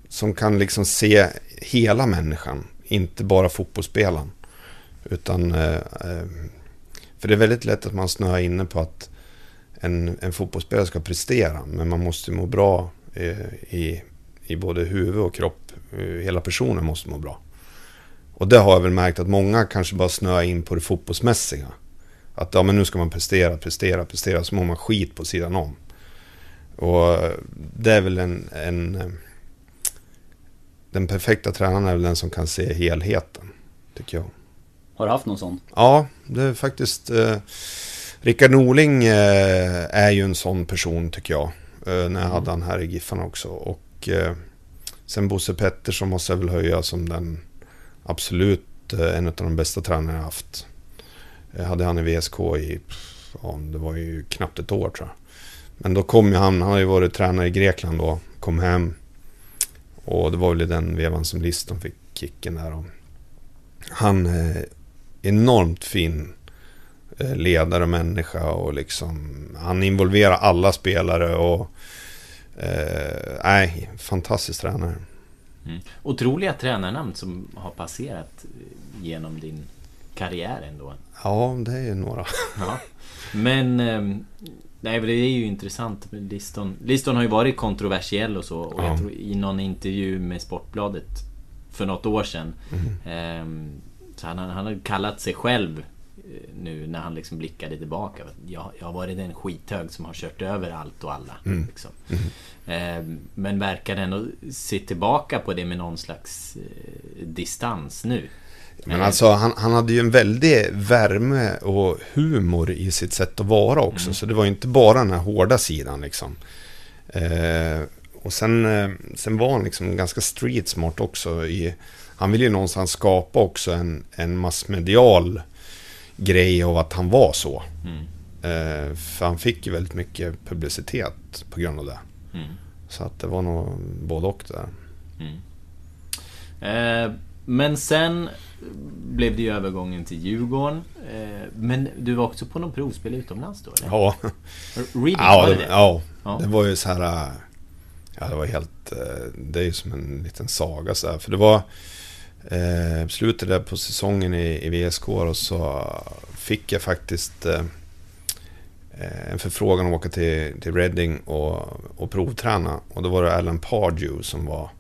som kan liksom se hela människan. Inte bara fotbollsspelaren. Utan... Eh, eh, för det är väldigt lätt att man snöar inne på att en, en fotbollsspelare ska prestera. Men man måste må bra eh, i, i både huvud och kropp. Hela personen måste må bra. Och det har jag väl märkt att många kanske bara snöar in på det fotbollsmässiga. Att ja, men nu ska man prestera, prestera, prestera, så mår man skit på sidan om. Och eh, det är väl en... en eh, den perfekta tränaren är väl den som kan se helheten, tycker jag. Har du haft någon sån? Ja, det är faktiskt... Eh, Rickard Norling eh, är ju en sån person, tycker jag. Eh, när jag hade han här i Giffarna också. Och eh, sen Bosse Pettersson måste jag väl höja som den absolut eh, en av de bästa tränarna jag haft. Jag hade han i VSK i, ja, det var ju knappt ett år tror jag. Men då kom ju han, han har ju varit tränare i Grekland då, kom hem. Och det var väl i den vevan som Liston fick kicken där. Och han är enormt fin eh, ledare och människa och liksom han involverar alla spelare och eh, nej, fantastisk tränare. Mm. Otroliga tränarnamn som har passerat genom din karriär ändå. Ja, det är ju några. <laughs> Ja. Men... ehm, Nej, men det är ju intressant med Liston. Liston har ju varit kontroversiell och så. Och Ja. jag tror i någon intervju med Sportbladet för något år sedan. Mm. ehm, så han, han har kallat sig själv eh, nu när han liksom blickade tillbaka. Jag, jag har varit den skithög som har kört över allt och alla. Mm. Liksom. Ehm, men verkar ändå se tillbaka på det med någon slags eh, distans nu. Men Eh, alltså han, han hade ju en väldig värme och humor i sitt sätt att vara också. Mm. Så det var ju inte bara den här hårda sidan liksom. Eh, och sen, eh, sen var han liksom ganska street smart också. I, han ville ju någonstans skapa också en, en massmedial grej av att han var så. Mm. Eh, för han fick ju väldigt mycket publicitet på grund av det. Mm. Så att det var nog både och där. Mm. Eh, Men sen blev det ju övergången till Djurgården. Eh, Men du var också på någon provspel utomlands då? Eller? Ja, Reading, ja, var det det, ja, Ja. det var ju så här... äh, Ja, det var helt... äh, Det är ju som en liten saga så här. För det var... Eh, slutet där på säsongen i, i VSK och så fick jag faktiskt eh, eh, en förfrågan att åka till, till Reading och, och provträna. Och då var det Alan Pardew som var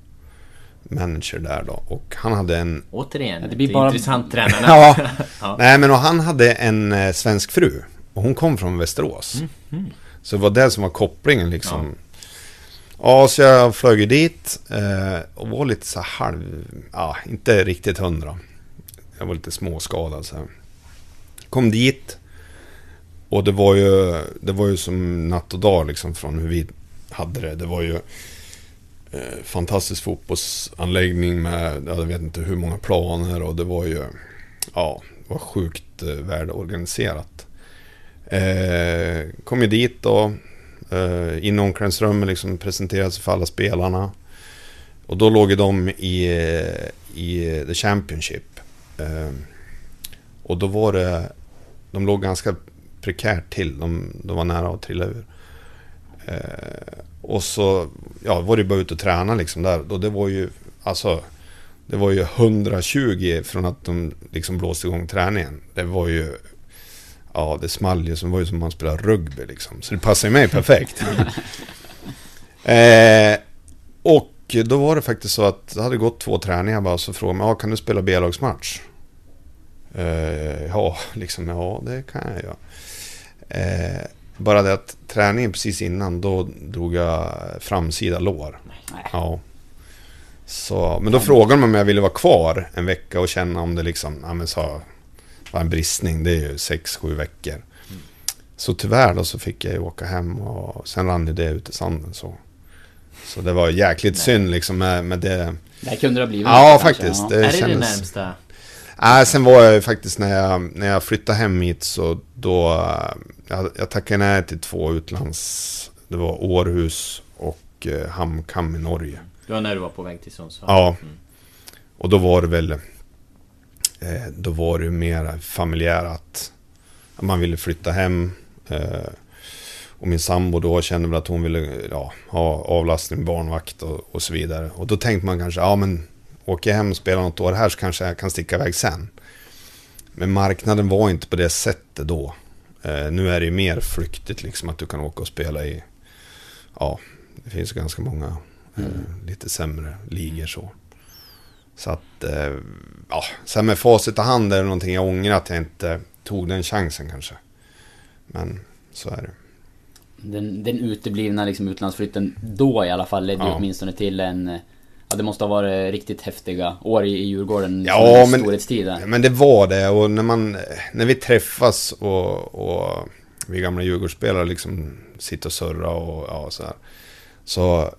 manager där då. Och han hade en... Återigen, det blir bara- intressant tränarna. <laughs> Ja, Ja. nej men och han hade en eh, svensk fru. Och hon kom från Västerås. Så det var det som var kopplingen liksom. Ja, Ja, så jag flög ju dit eh, och var lite så här halv... Ja, inte riktigt hundra. Jag var lite småskadad så här. Kom dit. Och det var ju, det var ju som natt och dag liksom från hur vi hade det. Det var ju eh, fantastisk fotbollsanläggning med, jag vet inte hur många planer och det var ju, ja, det var sjukt eh, välorganiserat. Eh, kom ju dit och eh, in omklädningsrummet liksom presenterade sig för alla spelarna. Och då låg ju de i, i The Championship. Eh, och då var det, de låg ganska prekärt till, de, de var nära att trilla ur. Eh, och så ja, var det bara ut och träna liksom där. Och det var ju, alltså, det var ju 120 från att de liksom blåste igång träningen. Det var ju, ja det small ju som, var ju som man spelar rugby liksom. Så det passade ju mig perfekt. <laughs> eh, och då var det faktiskt så att det hade gått två träningar bara, så frågade man, ja, kan du spela B-lagsmatch? Eh, ja, liksom, ja det kan jag göra. Eh, bara det att träningen precis innan, då drog jag framsida lår. Nej. Ja. Så, men då frågade de om jag ville vara kvar en vecka och känna om det liksom, ja men var en bristning, det är ju sex sju veckor. Så tyvärr då så fick jag ju åka hem och sen rann ju det ut i sanden så. Så det var jäkligt synd liksom med, med det. Det kunde det ha blivit. Ja, kanske, faktiskt. ja. Det är det det närmsta? Nej, sen var jag ju faktiskt när jag, när jag flyttade hem hit så då... Jag, jag tackade nej till två utlands... Det var Århus och eh, Hamkam i Norge. Det var när du var på väg till Sundsvall? Ja. Mm. Och då var det väl... Eh, då var det mer familjärt man ville flytta hem. Eh, och min sambo då kände väl att hon ville ja, ha avlastning, barnvakt och, och så vidare. Och då tänkte man kanske, ja men åker jag hem och spelar något år här så kanske jag kan sticka iväg sen. Men marknaden var inte på det sättet då. Eh, nu är det ju mer flyktigt liksom att du kan åka och spela i, ja, det finns ganska många eh, lite sämre ligor så. Så att, eh, ja, sen med facit i hand är det någonting jag ångrar att jag inte tog den chansen kanske. Men så är det. Den, den uteblivna liksom utlandsflytten då i alla fall ledde Ja. åtminstone till en... eh, Ja, det måste ha varit riktigt häftiga år i, i Djurgården. Ja, men- storhetstid där. Ja, men det var det och när man, när vi träffas och, och vi gamla Djurgårdsspelare liksom sitter och surrar och ja, så här. Så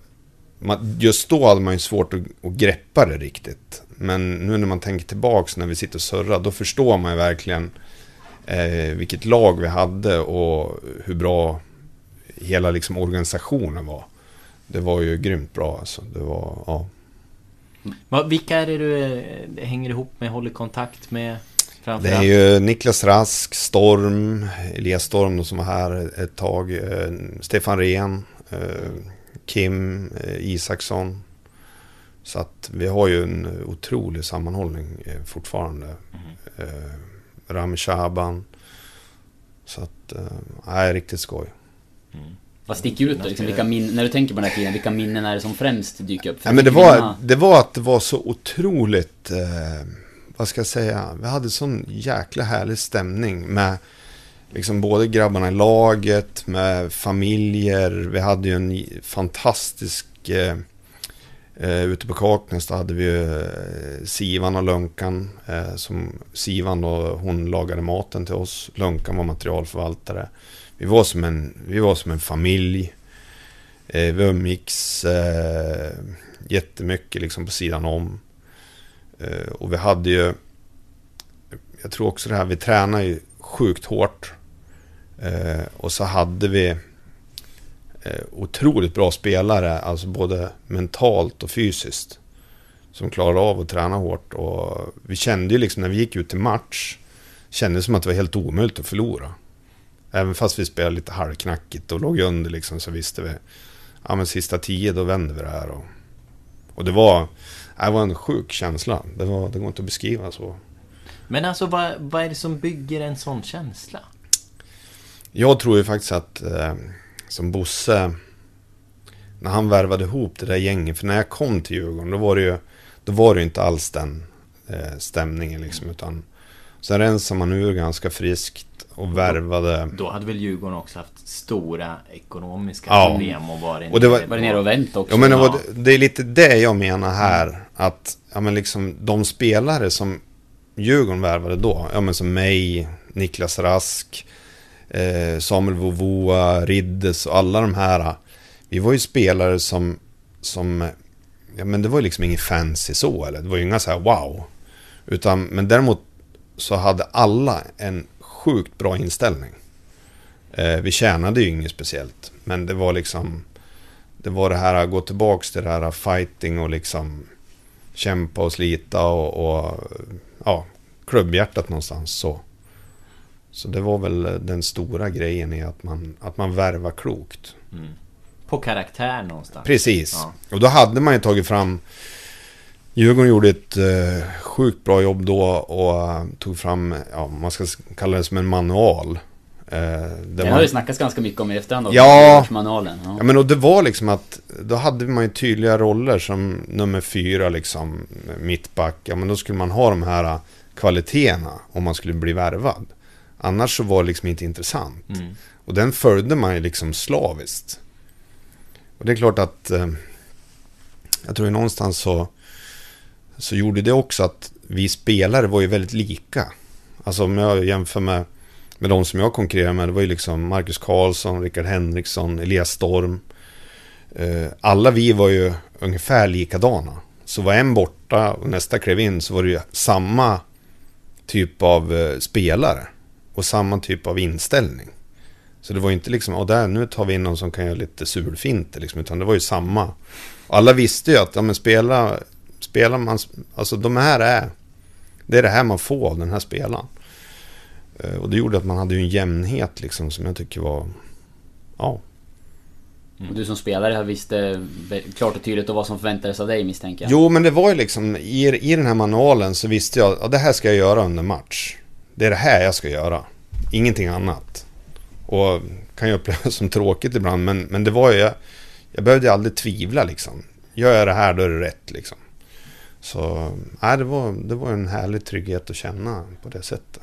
just då hade man ju svårt att, att greppa det riktigt. Men nu när man tänker tillbaks när vi sitter och surrar, då förstår man ju verkligen eh, vilket lag vi hade och hur bra hela liksom organisationen var. Det var ju grymt bra alltså. Det var, ja. Va, vilka är det du eh, hänger ihop med, håller kontakt med? Det är ju Niklas Rask, Storm, Elias Storm som var här ett tag, eh, Stefan Rehn, eh, Kim eh, Isaksson. Så att vi har ju en otrolig sammanhållning eh, fortfarande. Eh, Rami Shaban. Så att, nej, riktigt skoj. Vad sticker ut då? Liksom, vilka min, när du tänker på den här tiden, vilka minnen är det som främst dyker upp? För Ja, men det, var, det var att det var så otroligt, eh, vad ska jag säga, vi hade sån jäkla härlig stämning med liksom både grabbarna i laget, med familjer, vi hade ju en fantastisk, eh, eh, ute på Kaknäs då hade vi ju eh, Sivan och Lunkan, eh, som Sivan och hon lagade maten till oss, Lunkan var materialförvaltare. Vi var som en, vi var som en familj. Eh, vi umgicks eh, jättemycket liksom på sidan om. Eh, och vi hade ju... Jag tror också det här, vi tränade ju sjukt hårt. Eh, och så hade vi eh, otroligt bra spelare, alltså både mentalt och fysiskt. som klarade av att träna hårt. Och vi kände ju liksom när vi gick ut till match, Kändes det som att det var helt omöjligt att förlora. Även fast vi spelade lite halvknackigt och låg under liksom så visste vi, ja men sista tio då vänder vi det här. Och, och det var, det var en sjuk känsla. Det, var, det går inte att beskriva så. Men alltså vad, vad är det som bygger en sån känsla? Jag tror ju faktiskt att eh, som Bosse, när han värvade ihop det där gänget, för när jag kom till Djurgården då var det ju, då var det ju inte alls den eh, stämningen liksom, utan sen rensade man ur ganska friskt och värvade. Då hade väl Djurgården också haft stora ekonomiska Ja. problem och varit Och det var- Var nere och vänt också? Ja, men det, var, det är lite det jag menar här. Att ja, men liksom, de spelare som Djurgården värvade då, ja, men som mig, Niklas Rask, eh, Samuel Vovoa, Riddes och alla de här. Vi var ju spelare som, som ja men det var ju liksom inget fancy så, eller det var ju inga så här wow. Utan, men däremot så hade alla en sjukt bra inställning. Eh, vi tjänade ju inget speciellt, men det var liksom det var det här att gå tillbaks till det här fighting och liksom kämpa och slita och, och ja, klubbhjärtat någonstans så. Så det var väl den stora grejen i att man, att man värvar klokt. På karaktär någonstans. Precis. Ja. Och då hade man ju tagit fram Djurgården gjorde ett eh, sjukt bra jobb då och eh, tog fram, ja, man ska kalla det som en manual. Eh, Den har ju snackats ganska mycket om i efterhand också. Ja. Manualen. Ja. Ja men och det var liksom att då hade man ju tydliga roller som nummer fyra liksom mittback. Ja men då skulle man ha de här äh, kvaliteterna om man skulle bli värvad. Annars så var det liksom inte intressant. Mm. Och den följde man ju liksom slaviskt. Och det är klart att eh, jag tror ju någonstans så så gjorde det också att vi spelare var ju väldigt lika. Alltså om jag jämför med med de som jag konkurrerade med, det var ju liksom Marcus Karlsson, Rickard Henriksson, Elias Storm. Eh, Alla vi var ju ungefär likadana. Så var en borta och nästa klev in så var det ju samma typ av eh, spelare. Och samma typ av inställning. Så det var ju inte liksom, och där, nu tar vi in någon som kan göra lite sulfinter liksom, utan det var ju samma. Och alla visste ju att, ja men spela, spelar man, alltså de här är, det är det här man får av den här spelaren. Eh, Och det gjorde att man hade ju en jämnhet liksom som jag tycker var... Ja. Och du som spelare visste klart och tydligt vad som förväntades av dig misstänker jag. Jo, men det var ju liksom i, i den här manualen så visste jag att ja, det här ska jag göra under match. Det är det här jag ska göra. Ingenting annat. Och kan ju upplevas som tråkigt ibland, men, men det var ju... Jag, jag behövde aldrig tvivla liksom. Gör jag det här, då är det rätt liksom. Så, nej, det var, det var en härlig trygghet att känna på det sättet.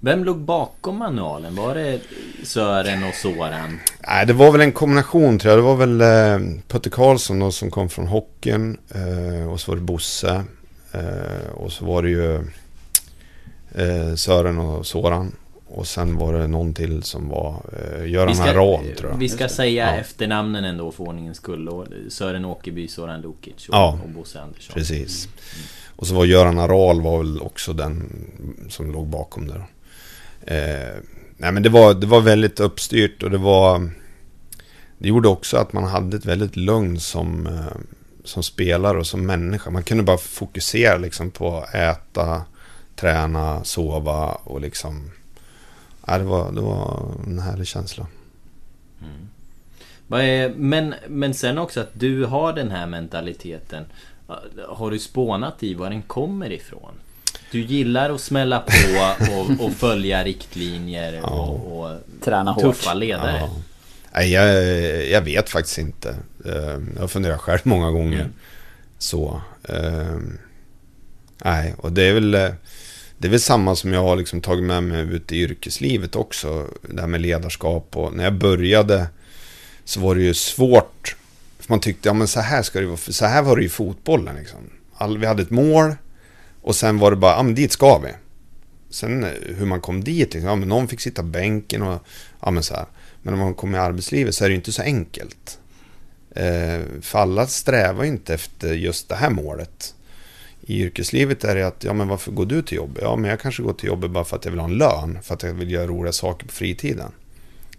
Vem låg bakom manualen? Var det Sören och Soran? Nej, det var väl en kombination tror jag. Det var väl eh, Putte Karlsson då, som kom från hockeyn. Eh, och så var det Bosse. Eh, och så var det ju eh, Sören och Soran. Och sen var det någon till som var eh, Göran Harald tror jag. vi ska säga Ja. efternamnen ändå för ordningens skull. Och Sören Åkerby, Soran Lukic och, Ja. och Bosse Andersson. Precis. Och så var Göran Aral var väl också den som låg bakom det. Eh, nej men det var, det var väldigt uppstyrt och det var... Det gjorde också att man hade ett väldigt lugn som, eh, som spelare och som människa. Man kunde bara fokusera liksom på att äta, träna, sova och liksom... Ja, det, var, det var en härlig känsla. Är- Men, men sen också att du har den här mentaliteten. Har du spånat i var den kommer ifrån? Du gillar att smälla på <laughs> och, och följa riktlinjer och, och Träna hårt. tuffa ledare. Ja. Nej, jag, jag vet faktiskt inte. Eh, Jag har funderat själv många gånger. Mm. Så. eh, Nej, och det är väl... Det är väl samma som jag har liksom tagit med mig ut i yrkeslivet också. Det här med ledarskap och när jag började så var det ju svårt. För man tyckte, ja men så här ska det vara. Så här var det ju i fotbollen liksom. All, vi hade ett mål och sen var det bara, ja men dit ska vi. Sen eh, hur man kom dit, liksom, ja men någon fick sitta bänken och ja men så här. Men när man kommer i arbetslivet så är det ju inte så enkelt. Eh, för alla strävar ju inte efter just det här målet. I yrkeslivet är det att, ja men varför går du till jobbet? Ja men jag kanske går till jobbet bara för att jag vill ha en lön. För att jag vill göra roliga saker på fritiden.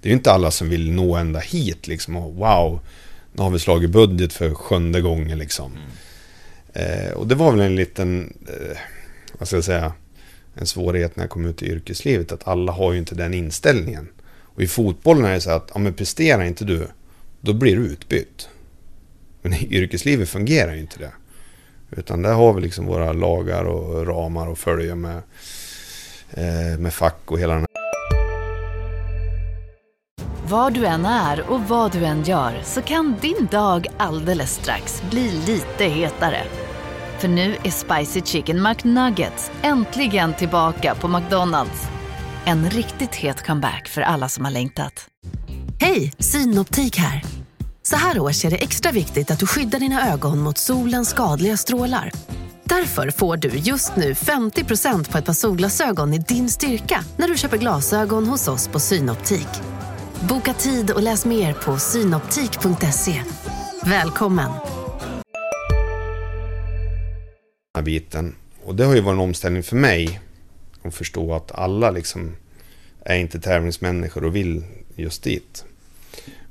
Det är ju inte alla som vill nå ända hit liksom och wow, nu har vi slagit budget för sjunde gången liksom. Eh, och det var väl en liten, eh, vad ska jag säga, en svårighet när jag kom ut i yrkeslivet. Att alla har ju inte den inställningen. Och i fotbollen är det så att, ja men presterar inte du, då blir du utbytt. Men i yrkeslivet fungerar ju inte det. Utan där har vi liksom våra lagar och ramar att följa med, eh, med fack och hela den här Var du än är och vad du än gör så kan din dag alldeles strax bli lite hetare. För nu är Spicy Chicken McNuggets äntligen tillbaka på McDonalds. En riktigt het comeback för alla som har längtat. Hej, Synoptik här. Så här års är det extra viktigt att du skyddar dina ögon mot solens skadliga strålar. Därför får du just nu 50% på ett par solglasögon i din styrka när du köper glasögon hos oss på Synoptik. Boka tid och läs mer på synoptik.se. Välkommen! här biten. Och det har ju varit en omställning för mig. Att förstå att alla liksom är inte tävlingsmänniskor och vill just dit.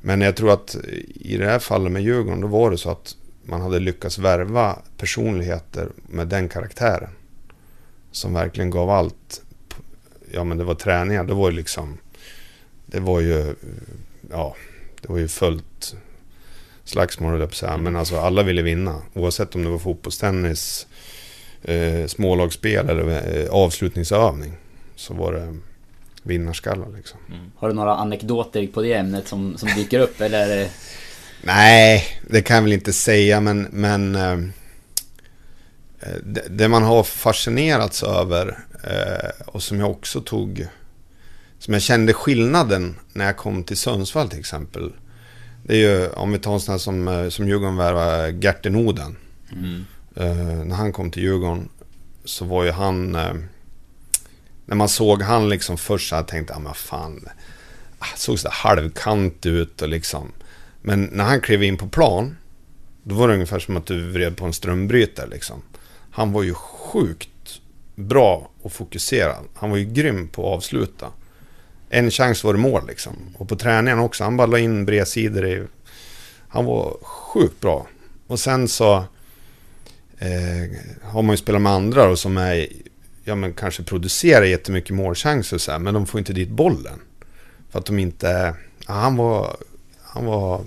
Men jag tror att i det här fallet med Djurgården, då var det så att man hade lyckats värva personligheter med den karaktären. Som verkligen gav allt. Ja men det var träningar, det var ju liksom... Det var ju... Ja, det var ju fullt slagsmål höll jag på att säga. Men alltså alla ville vinna. Oavsett om det var fotbollstennis, eh, smålagsspel eller eh, avslutningsövning. Så var det vinnarskallar liksom. Har du några anekdoter på det ämnet som, som dyker upp eller? Nej, det kan jag väl inte säga men, men eh, det, det man har fascinerats över eh, och som jag också tog som jag kände skillnaden när jag kom till Sundsvall till exempel. Det är ju, om vi tar en sån här som, eh, som Djurgården värvade, Gerten Oden. Eh, när han kom till Djurgården så var ju han... När man såg han liksom först så tänkte jag ah, men fan. Ah, såg så halvkant ut och liksom. Men när han klev in på plan. Då var det ungefär som att du vred på en strömbrytare liksom. Han var ju sjukt bra och fokuserad. Han var ju grym på att avsluta. En chans var det mål liksom. Och på träningen också. Han bara la in bredsidor i... Han var sjukt bra. Och sen så eh, har man ju spelat med andra då, som är, ja men kanske producerar jättemycket målchanser och så här, men de får inte dit bollen. För att de inte, ja, han var, han var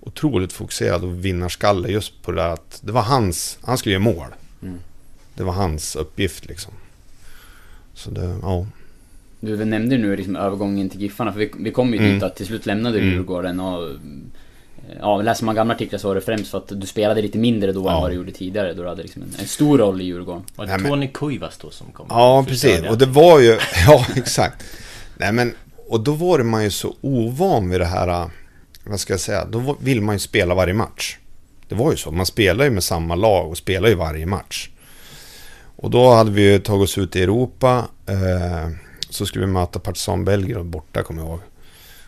otroligt fokuserad och vinnarskalle just på det där att det var hans, han skulle göra mål. Mm. Det var hans uppgift liksom. Så det, ja. Du nämnde nu liksom övergången till Giffarna, för vi, vi kom ju Mm. dit att till slut lämnade Mm. Djurgården och... Ja, läser man gamla artiklar så var det främst för att du spelade lite mindre då än Ja. vad du gjorde tidigare. Då du hade liksom en, en stor roll i Djurgården. Var det Tony Kuivas då som kom? Ja, precis. Och det var ju, <laughs> ja exakt. Nej men, och då var man ju så ovan vid det här, vad ska jag säga, då vill man ju spela varje match. Det var ju så, man spelar ju med samma lag och spelar ju varje match. Och då hade vi ju tagit oss ut i Europa, eh, så skulle vi möta Partizan Belgrad borta, kommer jag ihåg.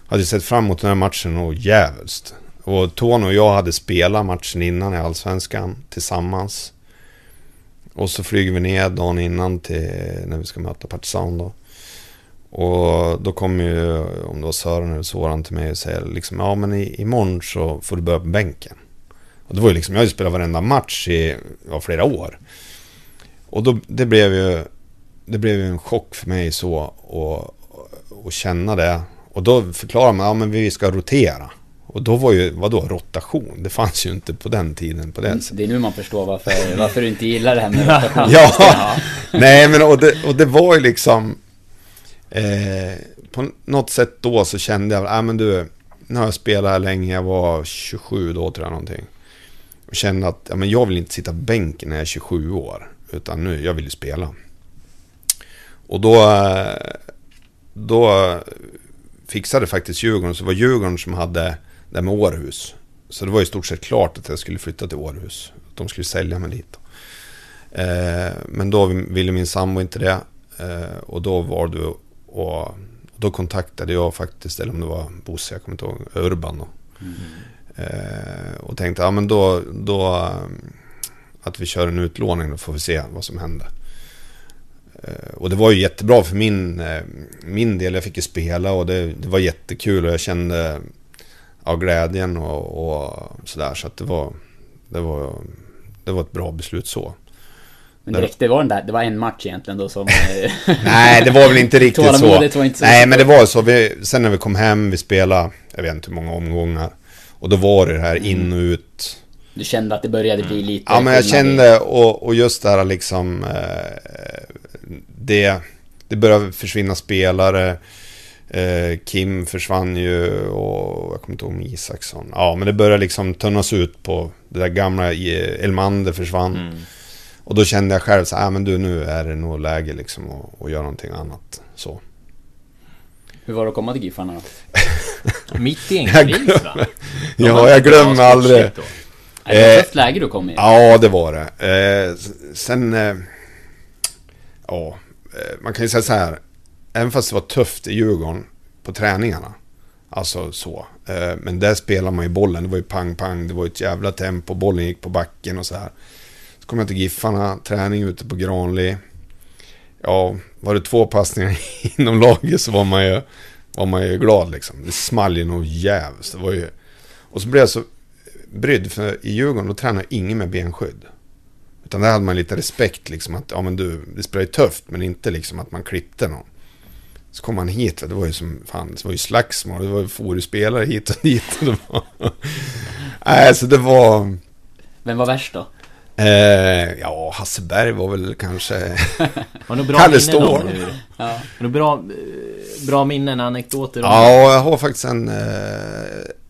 Hade sett fram emot den här matchen och jävligt. Och Tony och jag hade spelat matchen innan i Allsvenskan tillsammans. Och så flyger vi ner dagen innan till när vi ska möta Partizan då. Och då kommer ju, om det var Sören eller Soran till mig och säger liksom, ja men i, imorgon så får du börja på bänken. Och det var ju liksom, jag har ju spelat varenda match i ja, flera år. Och då, det blev ju, det blev ju en chock för mig så och, och känna det. Och då förklarar man, ja men vi ska rotera. Och då var ju, vadå, rotation? Det fanns ju inte på den tiden på det sättet. Det är nu man förstår varför, <laughs> varför du inte gillar det här med rotation. Ja, <laughs> nej men och det, och det var ju liksom eh, På något sätt då så kände jag, ja men du Nu har jag spelat här länge, jag var 27 då tror jag någonting Och kände att, ja men jag vill inte sitta på bänken när jag är 27 år Utan nu, jag vill ju spela Och då eh, Då fixade faktiskt Djurgården, så det var Djurgården som hade det här med Århus Så det var i stort sett klart att jag skulle flytta till Århus Att de skulle sälja mig dit Eh, men då ville min sambo inte det. Eh, och då var du och då kontaktade jag faktiskt, eller om det var Bosse, jag kommer inte ihåg, Urban då. Eh, och tänkte, ja men då, då eh, att vi kör en utlåning, då får vi se vad som händer. Eh, och det var ju jättebra för min, eh, min del, jag fick ju spela och det, det var jättekul och jag kände ja, glädjen och, och sådär. Så att det var, det var det var ett bra beslut så. Men direkt, det var den där, det var en match egentligen då som... <laughs> Nej, det var väl inte <laughs> riktigt så. Inte så Nej, men det var så. Vi, sen när vi kom hem, vi spelade, jag vet inte hur många omgångar. Och då var det det här in och ut. Du kände att det började bli lite... Ja, men jag kände, och, och just det här liksom... Eh, det, det började försvinna spelare. Eh, Kim försvann ju och jag kommer inte ihåg om Isaksson. Ja, men det började liksom tunnas ut på det där gamla eh, Elmander försvann. Mm. Och då kände jag själv så här, ah, men du nu är det nog läge liksom att, att göra någonting annat. Så. Hur var det att komma till Giffarna då? <laughs> Mitt i en kris va? Ja, jag glömmer aldrig. då. Nej, det Eh, ett tufft läge du kom i. Ja, det var det. Eh, sen... Eh, ja, eh, man kan ju säga så här. Även fast det var tufft i Djurgården på träningarna. Alltså så. Eh, men där spelar man ju bollen. Det var ju pang-pang. Det var ju ett jävla tempo. Bollen gick på backen och så här. Så kom jag till Giffarna. Träning ute på Granli. Ja, var det två passningar <laughs> inom laget så var man ju, var man ju glad liksom. Det small ju nog jävligt. Det var ju... Och så blev jag så brydd, för i Djurgården då tränade ingen med benskydd. Utan där hade man lite respekt liksom att, ja men du, det spelar ju tufft men inte liksom att man klippte någon. Så kom man hit, det var ju som fan, det var ju slagsmål, det var ju foruspelare hit och dit. Och <laughs> det var... Nej, så det var... Vem var värst då? Eh, ja, Hasseberg var väl kanske... <laughs> Har du bra Kalle minnen Ståhl. Ja. Har du bra, eh, bra minnen, anekdoter? Ja, jag har faktiskt en... Eh,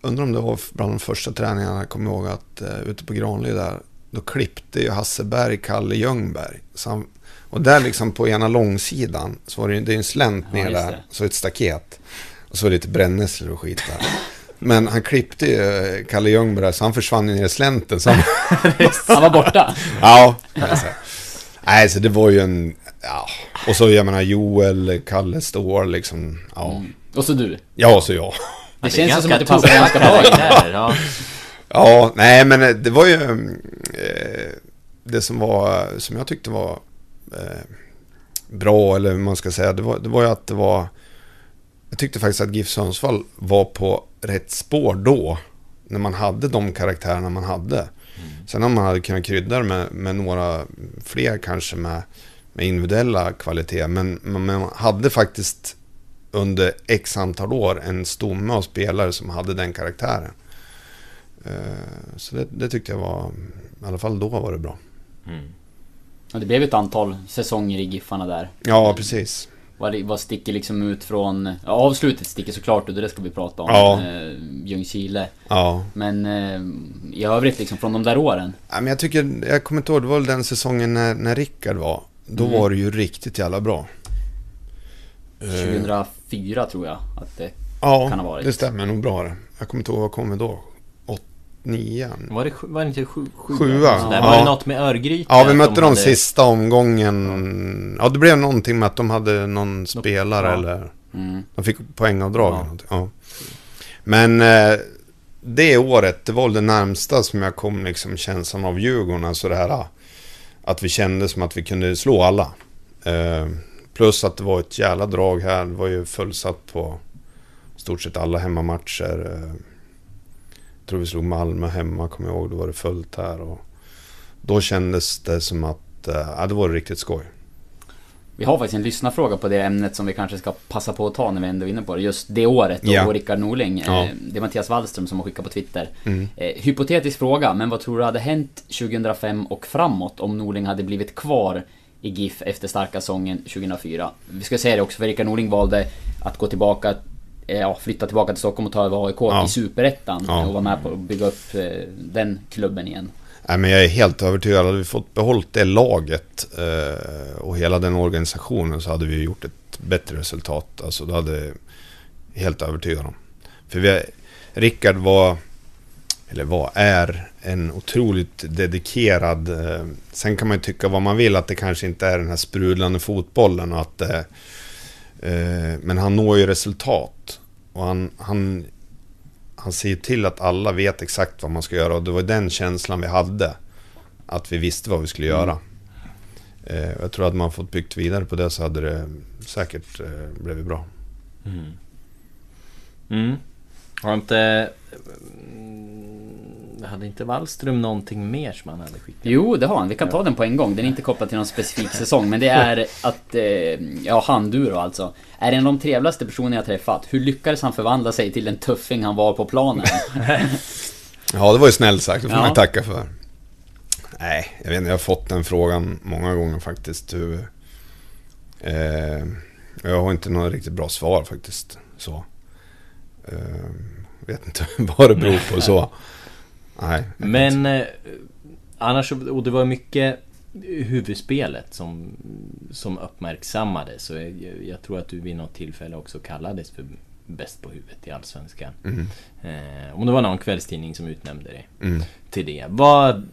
undrar om det var bland de första träningarna jag kommer ihåg att eh, ute på Granli där, då klippte ju Hasseberg Kalle Ljungberg. Så han, och där liksom på ena långsidan så var det ju det är en slänt Ja, ner där, det. så ett staket. Och så var det lite brännässlor och skit där. Men han klippte ju eh, Kalle Ljungberg där, så han försvann ju ner i slänten. Så han, <laughs> Han var borta. ja. Nej, så det var ju en... Ja. Och så jag menar Joel, Kalle Ståhl liksom. Ja, Mm. Och så du. ja så jag. Det är känns som att det passar ganska bra karaktärer, ja. Ja, nej men eh, det var ju eh, det som var, som jag tyckte var eh, bra, eller hur man ska säga, det var, det var ju att det var, jag tyckte faktiskt att GIF Sundsvall var på rätt spår då, när man hade de karaktärerna man hade. Sen om man hade kunnat krydda det med, med några fler kanske med, med individuella kvaliteter, men, men man hade faktiskt under x antal år en stomme av spelare som hade den karaktären. Eh, Så det, det tyckte jag var, i alla fall då var det bra. Och det blev ett antal säsonger i Giffarna där. Ja, precis. Vad, vad sticker liksom ut från... Ja, avslutet sticker såklart ut och det ska vi prata om. Ja. Eh, Ljungskile. Ja. Men eh, i övrigt liksom från de där åren. ja men jag tycker, jag kommer inte ihåg, det var väl den säsongen när, när Rickard var. Då Mm. var det ju riktigt jävla bra. Eh, 2004 tror jag att det ja, kan ha varit. det stämmer nog bra det. Jag kommer inte ihåg, vad kom vi då? Nian? Var det, var det inte sju, sju Sjua, sådär? ja. Var det något med Örgryte? Ja, vi mötte de dem hade- sista omgången. Ja, det blev någonting med att de hade någon spelare ja. eller... Mm. De fick poängavdrag Ja. Ja. Men eh, det året, det var det närmsta som jag kom liksom känslan av Djurgården. Alltså det här att vi kände som att vi kunde slå alla. Eh, plus att det var ett jävla drag här. Det var ju fullsatt på stort sett alla hemmamatcher. Eh, tror vi slog Malmö hemma, kommer jag ihåg. Då var det fullt här. Och då kändes det som att, eh, ja, det var riktigt skoj. Vi har faktiskt en lyssnarfråga på det ämnet som vi kanske ska passa på att ta när vi ändå är inne på det. Just det året och Ja. Rickard Norling. Ja. Eh, Det är Mattias Wallström som har skickat på Twitter. Mm. Eh, hypotetisk fråga, men vad tror du hade hänt 2005 och framåt om Norling hade blivit kvar i GIF efter starka säsongen 2004? Vi ska säga det också, för Rickard Norling valde att gå tillbaka Ja, flytta tillbaka till Stockholm och ta över AIK Ja. i Superettan Ja. och vara med på att bygga upp eh, den klubben igen. Nej, men jag är helt övertygad. Hade vi fått behållit det laget eh, och hela den organisationen så hade vi gjort ett bättre resultat. Alltså, det hade jag helt övertygad om. För vi, Rickard var, eller var, är en otroligt dedikerad... Eh, sen kan man ju tycka vad man vill att det kanske inte är den här sprudlande fotbollen och att... Eh, eh, men han når ju resultat. Och han, han han ser till att alla vet exakt vad man ska göra och det var den känslan vi hade. Att vi visste vad vi skulle göra. Eh, jag tror att man fått byggt vidare på det så hade det säkert eh, blivit bra. Mm. Har inte... hade inte Wallström någonting mer som han hade skickat? Jo, det har han. Vi kan ta den på en gång. Den är inte kopplad till någon specifik säsong. Men det är att, eh, ja, Handuro alltså. Är en av de trevligaste personer jag träffat. Hur lyckades han förvandla sig till den tuffing han var på planen? <laughs> Ja, det var ju snällt sagt. Det får Ja. man tacka för. Nej, jag vet inte. Jag har fått den frågan många gånger faktiskt. Hur, eh, jag har inte något riktigt bra svar faktiskt. Så. Eh, vet inte <laughs> vad det beror på så. <laughs> Nej. Men eh, annars, så- och det var mycket huvudspelet som, som uppmärksammades. Så jag, jag tror att du vid något tillfälle också kallades för bäst på huvudet i Allsvenskan. Mm. Eh, om det var någon kvällstidning som utnämnde dig Mm. till det. Vad,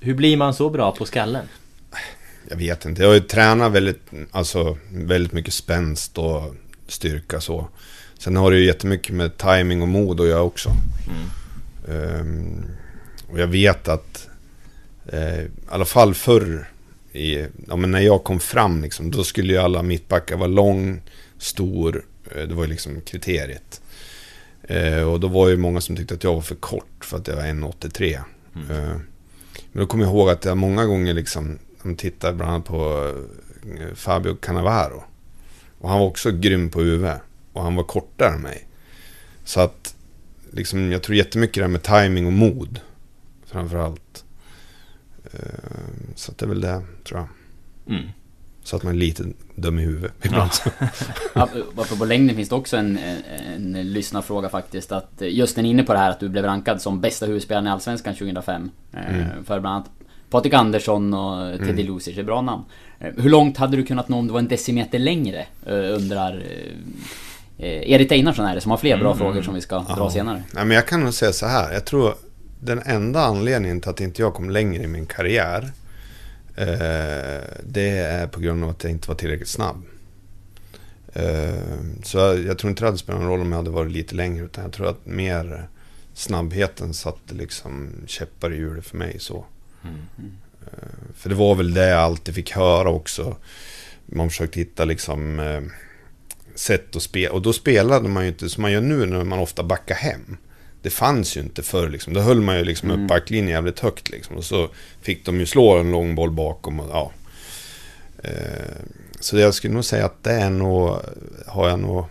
hur blir man så bra på skallen? Jag vet inte. Jag har ju tränat väldigt, alltså, väldigt mycket spänst och styrka så. Sen har det ju jättemycket med timing och mod att göra också. Ehm, och jag vet att, eh, i alla fall förr, i, ja, men när jag kom fram, liksom, då skulle ju alla mittbackar vara lång, stor. Eh, det var ju liksom kriteriet. Eh, och då var ju många som tyckte att jag var för kort för att jag var 1,83. Eh, men då kommer jag ihåg att jag många gånger liksom, de tittar bland annat på Fabio Cannavaro. Och han var också grym på huvudet. Och han var kortare än mig. Så att, liksom, jag tror jättemycket det här med timing och mod. Framförallt. Eh, Så att det är väl det, tror jag. Mm. Så att man är lite dum i huvudet ibland. <laughs> Ja, Apropå längden finns det också en, en, en lyssnarfråga faktiskt. Att just den är inne på det här att du blev rankad som bästa huvudspelaren i Allsvenskan 2005. Eh, Mm. För bland annat Patrik Andersson och Teddy Mm. Lucic, är bra namn. Eh, Hur långt hade du kunnat nå om du var en decimeter längre? Undrar Erik Einarsson är det som har fler bra Mm. frågor som vi ska dra Ja. senare. Nej, men jag kan nog säga så här. Jag tror den enda anledningen till att inte jag kom längre i min karriär. Eh, det är på grund av att jag inte var tillräckligt snabb. Eh, så jag, jag tror inte det hade spelat någon roll om jag hade varit lite längre. Utan jag tror att mer snabbheten satte liksom käppar i hjulet för mig. så. Eh, för det var väl det jag alltid fick höra också. Man försökte hitta liksom eh, sätt att spela. Och då spelade man ju inte som man gör nu när man ofta backar hem. Det fanns ju inte förr liksom. Då höll man ju liksom Mm. upp backlinjen jävligt högt liksom. Och så fick de ju slå en lång boll bakom och ja. Eh, så jag skulle nog säga att det är nog, har jag nog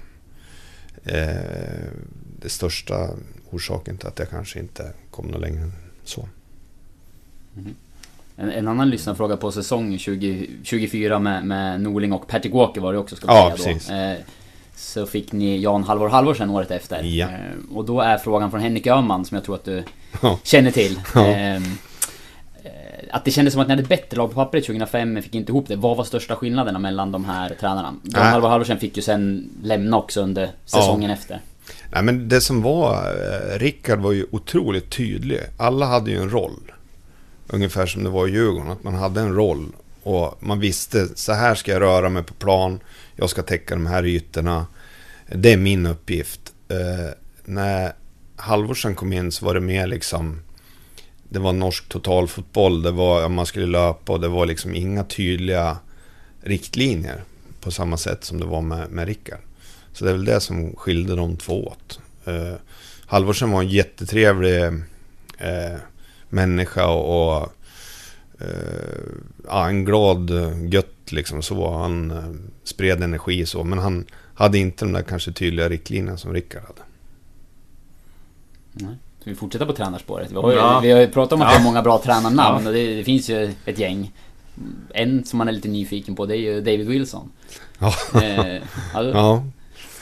eh, det största orsaken till att jag kanske inte kom något längre än så. En, en annan lyssnarfråga på säsong 20, 24 med, med Norling och Patrick Walker var det också ska Ja, säga precis. då. Eh, så fick ni Jan Halvor Halvorsen året efter. Ja. Eh, och då är frågan från Henrik Öhman som jag tror att du Ja. känner till. <laughs> Ja. Eh, eh, att det kändes som att ni hade bättre lag på pappret 2005 men fick inte ihop det. Vad var största skillnaderna mellan de här tränarna? Jan Nej. Halvor Halvorsen fick ju sen lämna också under säsongen efter. Nej, men det som var, eh, Rickard var ju otroligt tydlig. Alla hade ju en roll. Ungefär som det var i Djurgården, att man hade en roll. Och man visste, så här ska jag röra mig på plan. Jag ska täcka de här ytorna. Det är min uppgift. Eh, när Halvorsen kom in så var det mer liksom... Det var norsk totalfotboll, det var, man skulle löpa och det var liksom inga tydliga riktlinjer. På samma sätt som det var med, med Rickard. Så det är väl det som skilde de två åt. Eh, Halvorsen var en jättetrevlig eh, människa och, och eh, ja, en glad eh, gött liksom så. Han eh, spred energi så. Men han hade inte de där kanske tydliga riktlinjerna som Rickard hade. Nej. Ska vi fortsätta på tränarspåret? Vi har ju, Ja. vi har ju pratat om att Ja. det är många bra tränarnamn Ja. och det, det finns ju ett gäng. En som man är lite nyfiken på det är ju David Wilson. Ja. Eh, du- <laughs> Ja.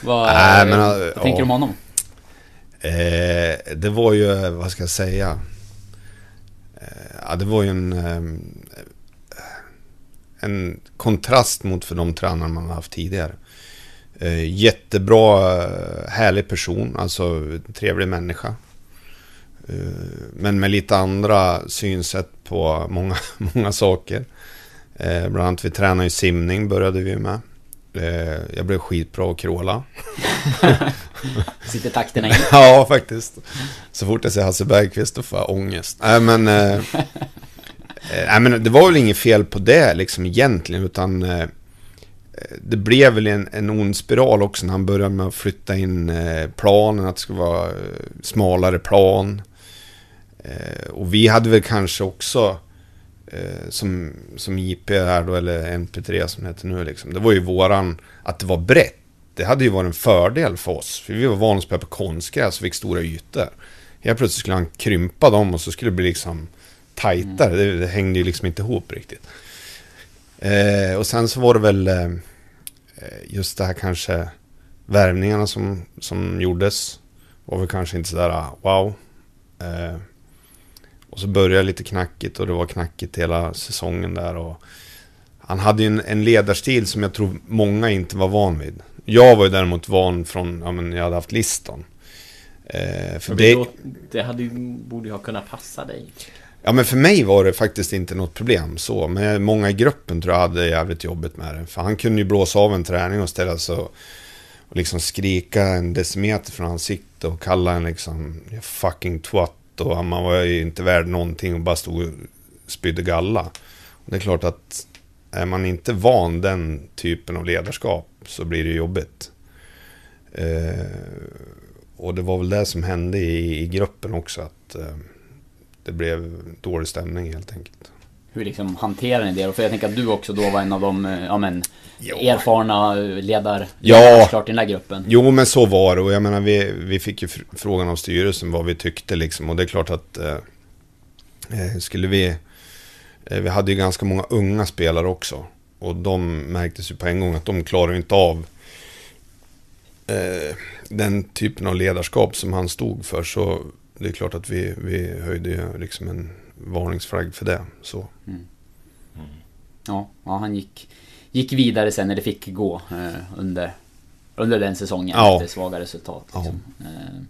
Vad, Nej, men, vad tänker du om honom? Eh, det var ju, vad ska jag säga? Eh, ja, det var ju en, ehm, eh, en kontrast mot för de tränare man har haft tidigare. Eh, jättebra, härlig person, alltså trevlig människa. Men med lite andra synsätt på många, <laughs> många saker. Bland annat vi tränar ju simning, började vi med. Eh, jag blev skitbra att kråla. <laughs> Sitter takterna i? <laughs> Ja, faktiskt. Så fort jag ser Hasse Bergqvist då får jag ångest. Nej, men... Eh, nej, men det var väl inget fel på det liksom egentligen, utan... Eh, det blev väl en, en ond spiral också när han började med att flytta in planen, att det skulle vara smalare plan. Och vi hade väl kanske också, eh, som, som IP här då, eller MP3 som det heter nu liksom. Det var ju våran, att det var brett. Det hade ju varit en fördel för oss. För vi var vana att spela på konstgräs och fick stora ytor. Helt plötsligt skulle han krympa dem och så skulle det bli liksom tajtare. Det, det hängde ju liksom inte ihop riktigt. Eh, och sen så var det väl eh, just det här kanske värvningarna som, som gjordes. Var väl kanske inte sådär ah, wow. Eh, och så började lite knackigt och det var knackigt hela säsongen där. Och han hade ju en, en ledarstil som jag tror många inte var van vid. Jag var ju däremot van från, ja men jag hade haft Liston. Eh, för det, det, det hade ju, borde ju ha kunnat passa dig. Ja men för mig var det faktiskt inte något problem så. Men många i gruppen tror jag hade jävligt jobbigt med det. För han kunde ju blåsa av en träning och ställa sig och, och liksom skrika en decimeter från ansiktet och kalla en liksom fucking twat. Och man var ju inte värd någonting och bara stod och spydde galla. Och det är klart att är man inte van den typen av ledarskap så blir det jobbigt. Eh, och det var väl det som hände i, i gruppen också. att eh, det blev dålig stämning helt enkelt. Hur liksom hanterar ni det? För jag tänker att du också då var en av de eh, ja, men, erfarna ledar, ja. klart i den där gruppen. Jo, men så var det. Och jag menar, vi, vi fick ju frågan av styrelsen vad vi tyckte liksom. Och det är klart att eh, eh, skulle vi... Eh, vi hade ju ganska många unga spelare också. Och de märktes ju på en gång att de klarar inte av eh, den typen av ledarskap som han stod för. Så det är klart att vi, vi höjde liksom en varningsflagg för det. Så. Mm. Mm. Ja, ja, han gick, gick vidare sen när det fick gå eh, under, under den säsongen ja. efter svaga resultat. Liksom. Ja. Eh,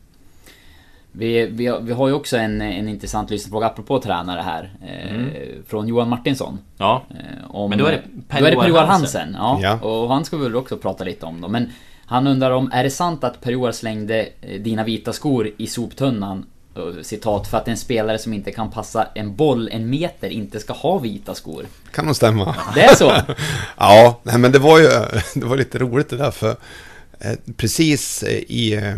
vi, vi, vi har ju också en, en intressant lyssnarfråga apropå tränare här. Eh, mm. Från Johan Martinsson. Ja. Eh, om, Men då är det Per-Johan Hansen. Ja, ja. Och han ska vi väl också prata lite om då. Men han undrar om, är det sant att Per-Johan slängde eh, dina vita skor i soptunnan citat, för att en spelare som inte kan passa en boll en meter inte ska ha vita skor. Kan nog stämma. Det är så? <laughs> ja, nej men det var ju <laughs> det var lite roligt det där för eh, precis i eh,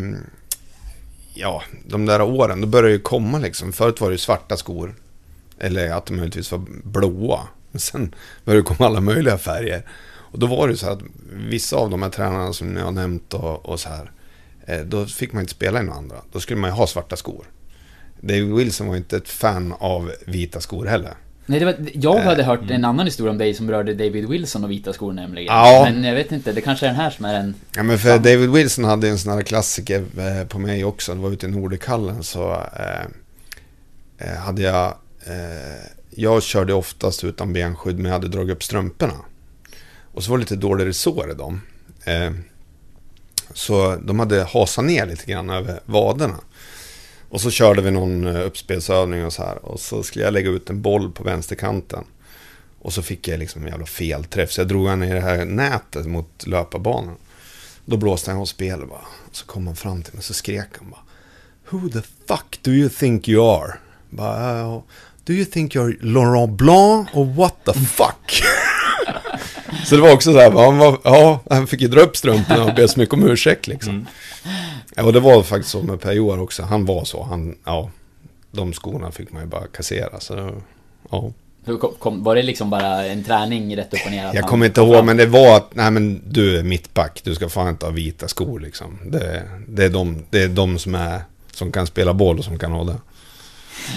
ja, de där åren, då började det ju komma liksom. Förut var det ju svarta skor. Eller att de möjligtvis var blåa. Men sen började det komma alla möjliga färger. Och då var det så att vissa av de här tränarna som jag har nämnt och, och så här. Eh, då fick man inte spela i några andra. Då skulle man ju ha svarta skor. David Wilson var inte ett fan av vita skor heller. Nej, det var, jag hade hört en annan historia om dig som rörde David Wilson och vita skor nämligen. Ja. Men jag vet inte, det kanske är den här som är en... Ja men för David Wilson hade en sån här klassiker eh, på mig också. Det var ute i Nordikallen så eh, eh, hade jag... Eh, jag körde oftast utan benskydd men jag hade dragit upp strumporna. Och så var det lite dålig resår i dem. Eh, så de hade hasat ner lite grann över vaderna. Och så körde vi någon eh, uppspelsövning och så här. Och så skulle jag lägga ut en boll på vänsterkanten. Och så fick jag liksom en jävla felträff. Så jag drog han i det här nätet mot löparbanan. Då blåste han av spel och bara. Så kom han fram till mig och så skrek han bara. Who the fuck do you think you are? Bara, uh, do you think you're Laurent Blanc or what the fuck? <laughs> så det var också så här, han, var, ja, han fick ju dra upp strumporna och be så mycket om ursäkt liksom. Mm. Ja, och det var faktiskt så med Per-Johan också. Han var så. Han, ja, de skorna fick man ju bara kassera. Så, ja. Hur kom, var det liksom bara en träning rätt upp och ner? Jag kommer inte ihåg, men det var att, nej men du är mittback, du ska fan inte ha vita skor liksom. Det, det, är, de, det är de som är, som kan spela boll och som kan ha det.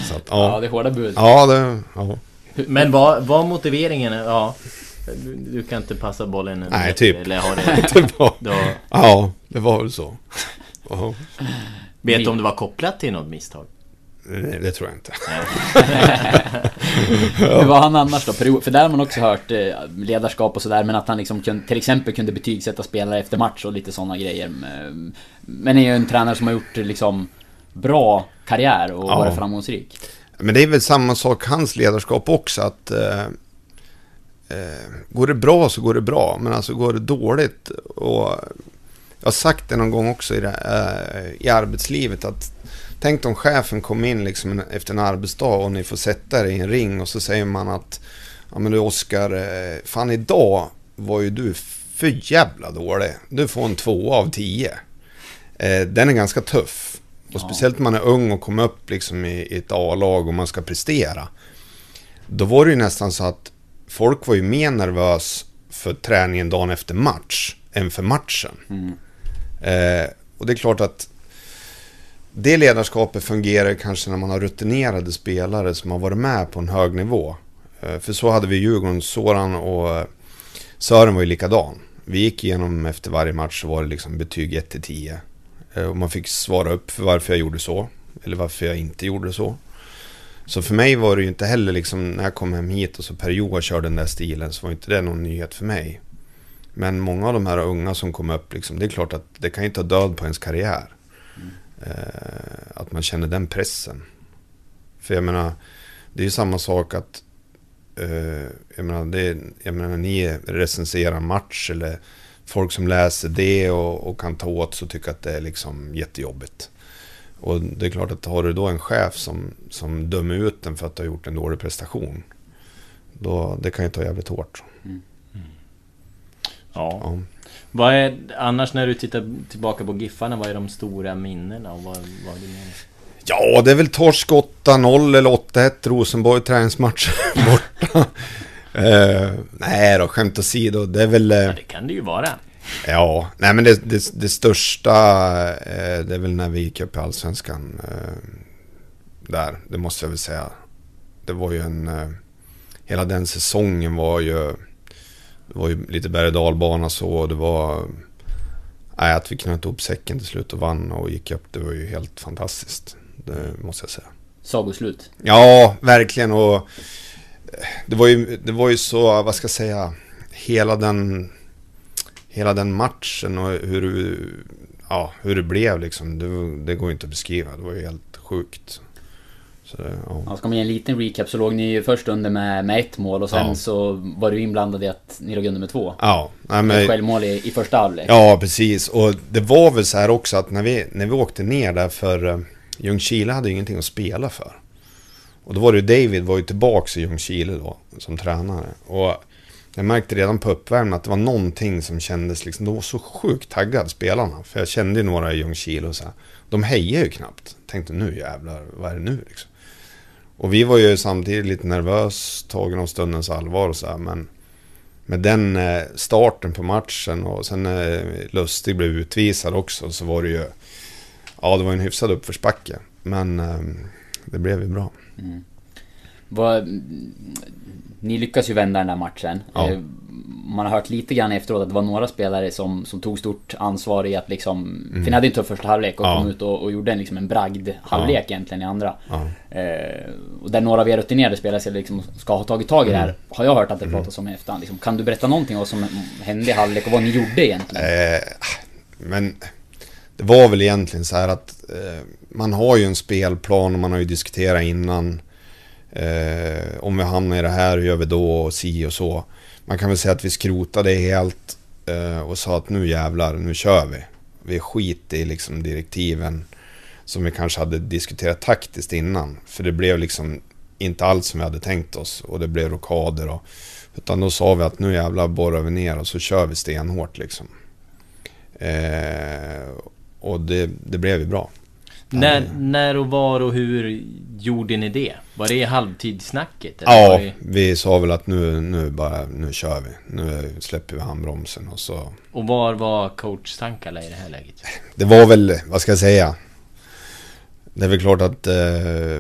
Så att, ja. ja, det är hårda bud. Ja, det, ja. Men vad var motiveringen? Ja, du, du, kan inte passa bollen? Nej, typ. Eller har det, <laughs> det var, då... Ja, det var väl så. Oh. Vet du om det var kopplat till något misstag? Nej, det tror jag inte. Hur <laughs> var han annars då? För där har man också hört eh, ledarskap och sådär, men att han liksom kunde, till exempel kunde betygsätta spelare efter match och lite sådana grejer. Men är ju en tränare som har gjort liksom bra karriär och ja. varit framgångsrik. Men det är väl samma sak hans ledarskap också, att eh, eh, går det bra så går det bra, men alltså går det dåligt och jag har sagt det någon gång också i, det, äh, i arbetslivet att tänk om chefen kom in liksom efter en arbetsdag och ni får sätta er i en ring och så säger man att ja men du Oskar, eh, fan idag var ju du för jävla dålig. Du får en två av tio. Eh, den är ganska tuff. Och speciellt när man är ung och kommer upp liksom i, i ett A-lag och man ska prestera. Då var det ju nästan så att folk var ju mer nervös för träningen dagen efter match än för matchen. Eh, och det är klart att det ledarskapet fungerar kanske när man har rutinerade spelare som har varit med på en hög nivå. Eh, för så hade vi Djurgården, Soran och eh, Sören var ju likadan. Vi gick igenom efter varje match så var det liksom betyg 1 till 10. Eh, och man fick svara upp för varför jag gjorde så. Eller varför jag inte gjorde så. Så för mig var det ju inte heller liksom när jag kom hem hit och så Per Joa körde den där stilen så var inte det någon nyhet för mig. Men många av de här unga som kom upp, liksom, det är klart att det kan ju ta död på ens karriär. Eh, att man känner den pressen. För jag menar, det är ju samma sak att eh, jag, menar, det, jag menar, ni recenserar match eller folk som läser det och, och kan ta åt sig och tycka att det är liksom jättejobbigt. Och det är klart att har du då en chef som, som dömer ut den för att du har gjort en dålig prestation. Då, det kan ju ta jävligt hårt. Mm. Ja. Ja. Vad är, annars när du tittar tillbaka på Giffarna, vad är de stora minnena? Och vad, vad är det? Ja, det är väl torsk 8-0 eller 8-1 Rosenborg träningsmatch <laughs> borta. Eh, nej då, skämt åsido. Det är väl... eh, Ja, det kan det ju vara. Ja, nej men det, det, det största eh, det är väl när vi gick upp i Allsvenskan. Där, det måste jag väl säga. Det var ju en... Hela den säsongen var ju... Det var ju lite berg och dalbana så. Det var... Nej, att vi knöt ihop säcken till slut och vann och gick upp. Det var ju helt fantastiskt. Det måste jag säga. Sagoslut. Ja, verkligen. Och eh, det var ju, det var ju så, vad ska jag säga, hela den, hela den matchen och hur, ja, hur det blev liksom. Det, det går ju inte att beskriva. Det var ju helt sjukt. Så, ja. Ja, ska man ge en liten recap så låg ni ju först under med, med ett mål och sen Ja. så var du inblandad i att ni låg under med två. Ja, nej, Ett men, självmål i, i första halvlek. ja, precis. Och det var väl så här också att när vi, när vi åkte ner där för uh, Ljungskile hade ju ingenting att spela för. Och då var det ju David var ju tillbaks i Ljungskile då som tränare. Och jag märkte redan på uppvärmningen att det var någonting som kändes liksom, de var så sjukt taggade spelarna. För jag kände ju några i Ljungskile och så här. De hejar ju knappt. Tänkte nu jävlar, vad är det nu liksom? Och vi var ju samtidigt lite nervös, tagen av stundens allvar och så här, men med den eh, starten på matchen och sen när Lustig blev utvisad också så var det ju... Ja, det var en hyfsad uppförsbacke. Men eh, det blev ju bra. Vad, ni lyckas ju vända den där matchen. Ja. Man har hört lite grann efteråt att det var några spelare som, som tog stort ansvar i att liksom... För ni hade ju en tuff första halvlek och Mm. Ja. kom ut och, och gjorde en, liksom en bragd halvlek egentligen i andra. Ja. Eh, och där några av er rutinerade spelare liksom ska ha tagit tag i det Mm. här. Har jag hört att det pratas om i efterhand. Liksom, kan du berätta någonting om vad som hände i halvlek och vad ni gjorde egentligen? Eh, men det var väl egentligen så här att eh, man har ju en spelplan och man har ju diskuterat innan. Eh, om vi hamnar i det här, hur gör vi då? Och si och så. Man kan väl säga att vi skrotade helt eh, och sa att nu jävlar, nu kör vi. Vi skiter i liksom direktiven som vi kanske hade diskuterat taktiskt innan. För det blev liksom inte alls som vi hade tänkt oss och det blev rockader och utan då sa vi att nu jävlar borrar vi ner och så kör vi stenhårt liksom. Eh, och det, det blev ju bra. När, när och var och hur gjorde ni det? Var det i halvtidssnacket? eller Ja, det- vi sa väl att nu, nu bara, nu kör vi. Nu släpper vi handbromsen och så. Och var var coachtankarna i det här läget? Det var väl, vad ska jag säga? Det är väl klart att eh,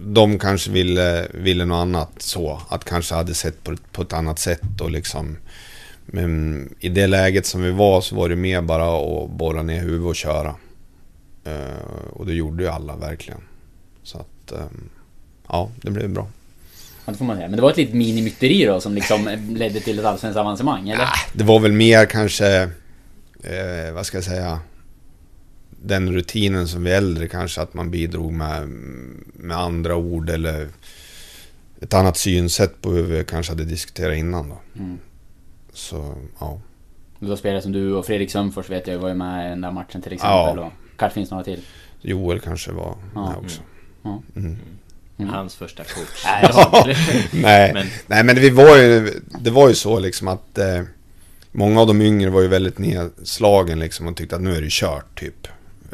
de kanske ville, ville något annat så. Att kanske hade sett på, på ett annat sätt och liksom. Men i det läget som vi var så var det mer bara att borra ner huvudet och köra. Eh, och det gjorde ju alla verkligen. Så att, eh, ja, det blev bra. Ja, det får man säga. Men det var ett litet minimytteri då som liksom <laughs> ledde till ett allsvenskt avancemang, eller? Det var väl mer kanske, eh, vad ska jag säga, den rutinen som vi äldre kanske att man bidrog med, med andra ord eller ett annat synsätt på hur vi kanske hade diskuterat innan då. Mm. Så, ja. Det var spelare som du och Fredrik Sömfors vet jag var ju med i den där matchen till exempel. Ja. Och kanske finns några till. Joel kanske var Ja. med också. Ja. Mm. Hans första coach. <laughs> Nej, Ja, nej, Men- nej, men det var ju, det var ju så liksom att eh, många av de yngre var ju väldigt nedslagen liksom och tyckte att nu är det kört typ.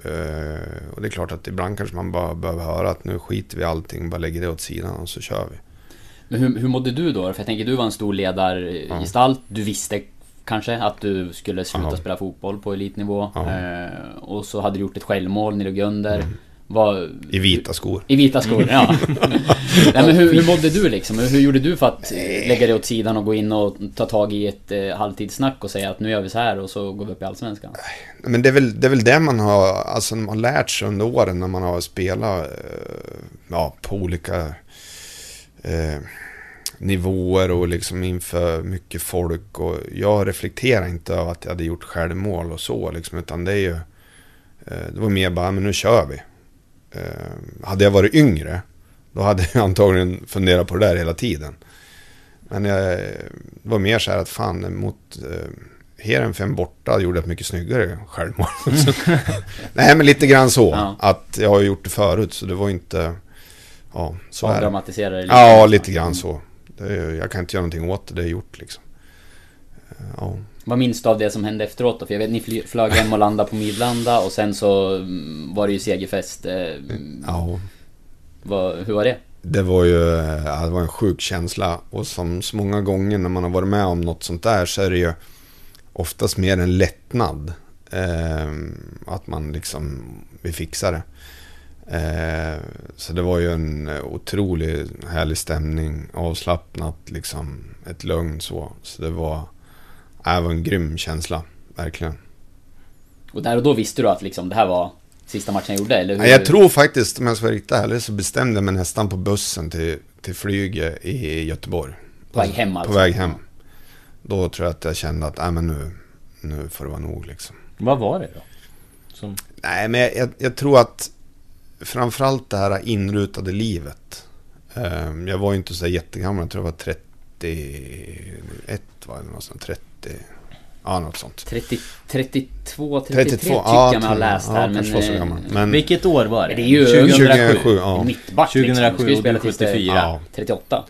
Eh, och det är klart att ibland kanske man bara behöver höra att nu skiter vi allting, bara lägger det åt sidan och så kör vi. Men hur, hur mådde du då? För jag tänker du var en stor ledargestalt. Du visste kanske att du skulle sluta Ja. spela fotboll på elitnivå. Eh, och så hade du gjort ett självmål, ni låg under. Vad- I vita skor. I vita skor, ja. <laughs> Nej, men hur, hur mådde du liksom? Hur gjorde du för att lägga det åt sidan och gå in och ta tag i ett eh, halvtidssnack och säga att nu gör vi så här och så går vi upp i Allsvenskan? Men det är, väl, det är väl det man har, alltså, man har lärt sig under åren när man har spelat eh, ja, på olika eh, nivåer och liksom inför mycket folk. Och jag reflekterar inte över att jag hade gjort självmål och så liksom, utan det är ju... Eh, det var mer bara, men nu kör vi. Eh, hade jag varit yngre, då hade jag <laughs> antagligen funderat på det där hela tiden. Men jag, det var mer så här att fan mot eh, Heerenveen borta gjorde ett mycket snyggare självmål. <laughs> <laughs> Nej men lite grann så. Ja. Att jag har gjort det förut så det var inte... Ja, så. Avdramatisera det lite. Ja, lite grann så. Är, jag kan inte göra någonting åt det, det är gjort liksom. Eh, Ja. Vad minns du av det som hände efteråt då? För jag vet ni fly- flög hem och landade på Midlanda och sen så mm, var det ju segerfest. Eh, ja. vad, hur var det? Det var ju ja, det var en sjuk känsla. Och som så många gånger när man har varit med om något sånt där så är det ju oftast mer en lättnad. Eh, att man liksom, vi fixar det. Eh, så det var ju en otrolig härlig stämning, avslappnat liksom, ett lugn så. Så det var, ja, det var en grym känsla, verkligen. Och där och då visste du att liksom det här var sista matchen jag gjorde, eller hur? Ja, jag tror faktiskt, om jag ska vara riktigt ärlig, så bestämde jag mig nästan på bussen till, till flyget i Göteborg. På väg hem alltså? På väg hem. Då tror jag att jag kände att, nej men nu, nu får det vara nog liksom. Vad var det då? Som... Nej, men jag, jag, jag tror att framförallt det här inrutade livet. Eh, jag var ju inte så jättegammal, jag tror jag var 31, var det något sånt, 30, ja något sånt. 30, 32, 33 32, tycker ja, jag mig ha tror jag. läst Ja, här. men, var så eh, gammal. Men- Vilket år var det? Det är ju 2007. 2007, ja. Mittback liksom. 2007 Ska ju och spela du tills det- 74. Ja. 38.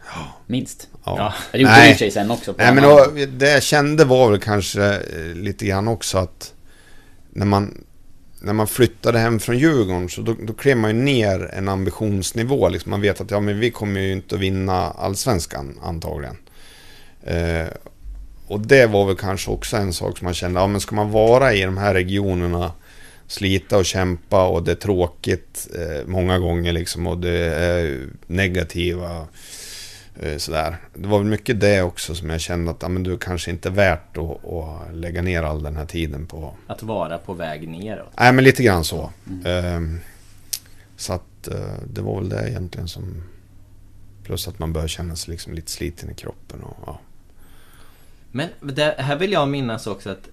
Minst. Ja. Ja. Det gjorde Nej. sig sen också. Nej men då, det jag kände var väl kanske eh, lite grann också att när man, när man flyttade hem från Djurgården så då, då klev man ju ner en ambitionsnivå. Liksom man vet att ja, men vi kommer ju inte att vinna allsvenskan antagligen. Eh, och det var väl kanske också en sak som man kände, ja men ska man vara i de här regionerna slita och kämpa och det är tråkigt eh, många gånger liksom och det är negativa eh, sådär. Det var väl mycket det också som jag kände att ja, men du kanske inte är värt att, att lägga ner all den här tiden på. Att vara på väg neråt. Nej men lite grann så. Ehm, så att eh, det var väl det egentligen som... Plus att man börjar känna sig liksom lite sliten i kroppen och ja. Men det, här vill jag minnas också att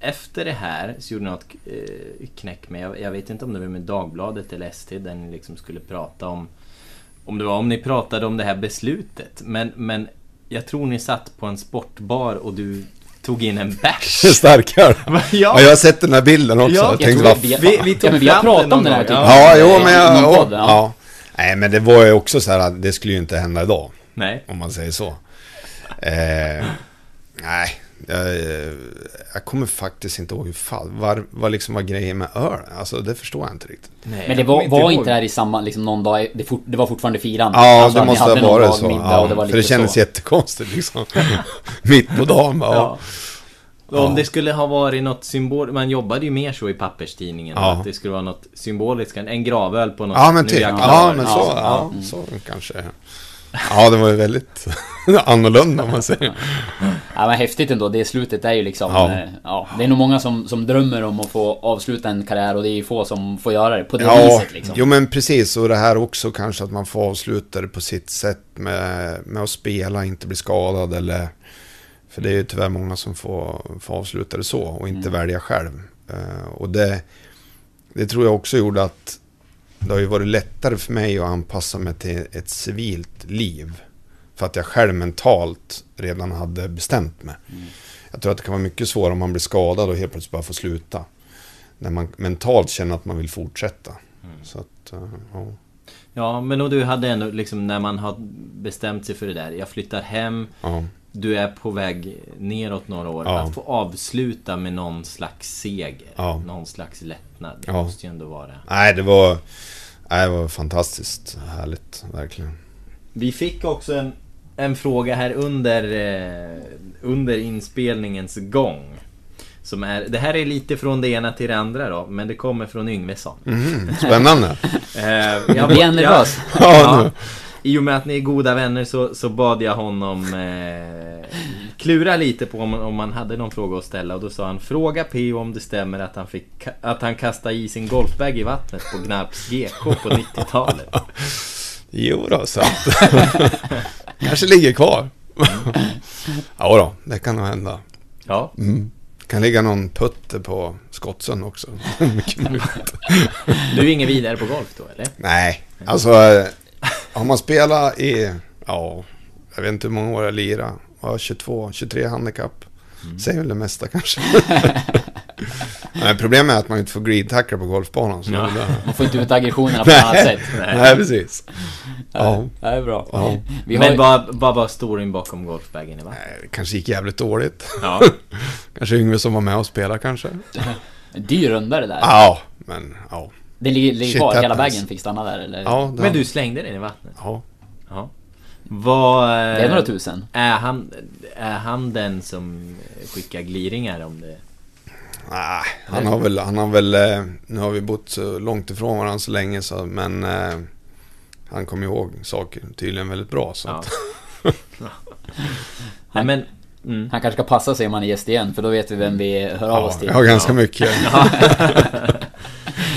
efter det här så gjorde något eh, knäck med, jag, jag vet inte om det var med Dagbladet eller ST där ni liksom skulle prata om Om det var om ni pratade om det här beslutet men, men jag tror ni satt på en sportbar och du tog in en bärs. <laughs> Starkare! Ja. ja, jag har sett den här bilden också. Ja, jag jag tänkte, tror vad vi, vi- vi tog ja, men vi har pratat det om den här av- Ja, jo men jag... podd, ja. Nej men det var ju också så här att det skulle ju inte hända idag. Nej. Om man säger så. Eh, nej, jag, eh, jag kommer faktiskt inte ihåg hur fall, vad, vad liksom var grejen med öl. Alltså det förstår jag inte riktigt. Nej, Men det var, kommer var inte det här i samma, liksom någon dag, det, fort, det var fortfarande firande? Ja, Alltså, det måste ha varit så. middag Ja, det var för det kändes så. jättekonstigt liksom. <laughs> Mitt på dagen bara. Ja. Ja. Om det skulle ha varit något symbol, man jobbade ju mer så i papperstidningen. Ja. Att det skulle vara något symboliskt, en gravöl på något Ja men typ. Ja men så, Ja. ja, så kanske. Ja det var ju väldigt <laughs> annorlunda om man säger. Ja men häftigt ändå, det slutet är ju liksom... Ja. Ja. ja det är nog många som, som drömmer om att få avsluta en karriär och det är ju få som får göra det på det Ja, viset liksom. jo men precis. Och det här också kanske att man får avsluta det på sitt sätt med, med att spela, inte bli skadad eller... För det är ju tyvärr många som får, får avsluta det så och inte välja själv. Eh, och det, det tror jag också gjorde att det har ju varit lättare för mig att anpassa mig till ett civilt liv. För att jag själv mentalt redan hade bestämt mig. Jag tror att det kan vara mycket svårare om man blir skadad och helt plötsligt bara får sluta. När man mentalt känner att man vill fortsätta. Så att, eh, ja. Ja, men och du hade ändå liksom när man har bestämt sig för det där. Jag flyttar hem. ja. Du är på väg neråt några år. Ja. Att få avsluta med någon slags seger. Ja. Någon slags lättnad. Det Ja. måste ju ändå vara. Nej, det var, nej, det var fantastiskt härligt, verkligen. Vi fick också en, en fråga här under, eh, under inspelningens gång. Som är, det här är lite från det ena till det andra då, men det kommer från Yngvesson. Mhm, spännande. <laughs> Eh, Jag en nervös. Ja, nu. I och med att ni är goda vänner så, så bad jag honom eh, klura lite på om, om man hade någon fråga att ställa och då sa han Fråga P om det stämmer att han, fick, att han kastade i sin golfbag i vattnet på Gnarps GK på <laughs> 90-talet. Jo då, så att... <laughs> Kanske ligger kvar. ja då, det kan nog hända. Ja. Mm. Kan ligga någon putter på Skottsön också. <laughs> Du är ingen vidare på golf då eller? Nej, alltså <laughs> har man spelat i, ja, jag vet inte hur många år jag lirade. Ja, 22, 23 handikapp. Säger väl det mesta kanske. <laughs> Nej, problemet är att man inte får grid-tackla på golfbanan. Så Ja. Man får inte ut aggressionerna på <laughs> ett annat sätt. Nej, precis. Ja. Det är bra. Ja. Vi har Men ju- vad, vad var storyn bakom golfbagen vattnet? Nej, Det kanske gick jävligt dåligt. Ja. Kanske Yngve som var med och spelade kanske. dyr runda det där. Ja, men ja. Det ligger, ligger kvar, hela bagen fick stanna där eller? ja Men du slängde den i vattnet? Ja. Ja. Vad... Det är några tusen. Är han, är han den som skickar gliringar om det? Nej, han har väl, han har väl, eh, nu har vi bott så långt ifrån varandra så länge så, men eh, han kommer ihåg saker tydligen väldigt bra så Ja. att, <laughs> Nej men... Mm. Han kanske ska passa sig om han är gäst igen, för då vet vi vem vi hör av oss ja, till. jag har ganska mycket. <laughs>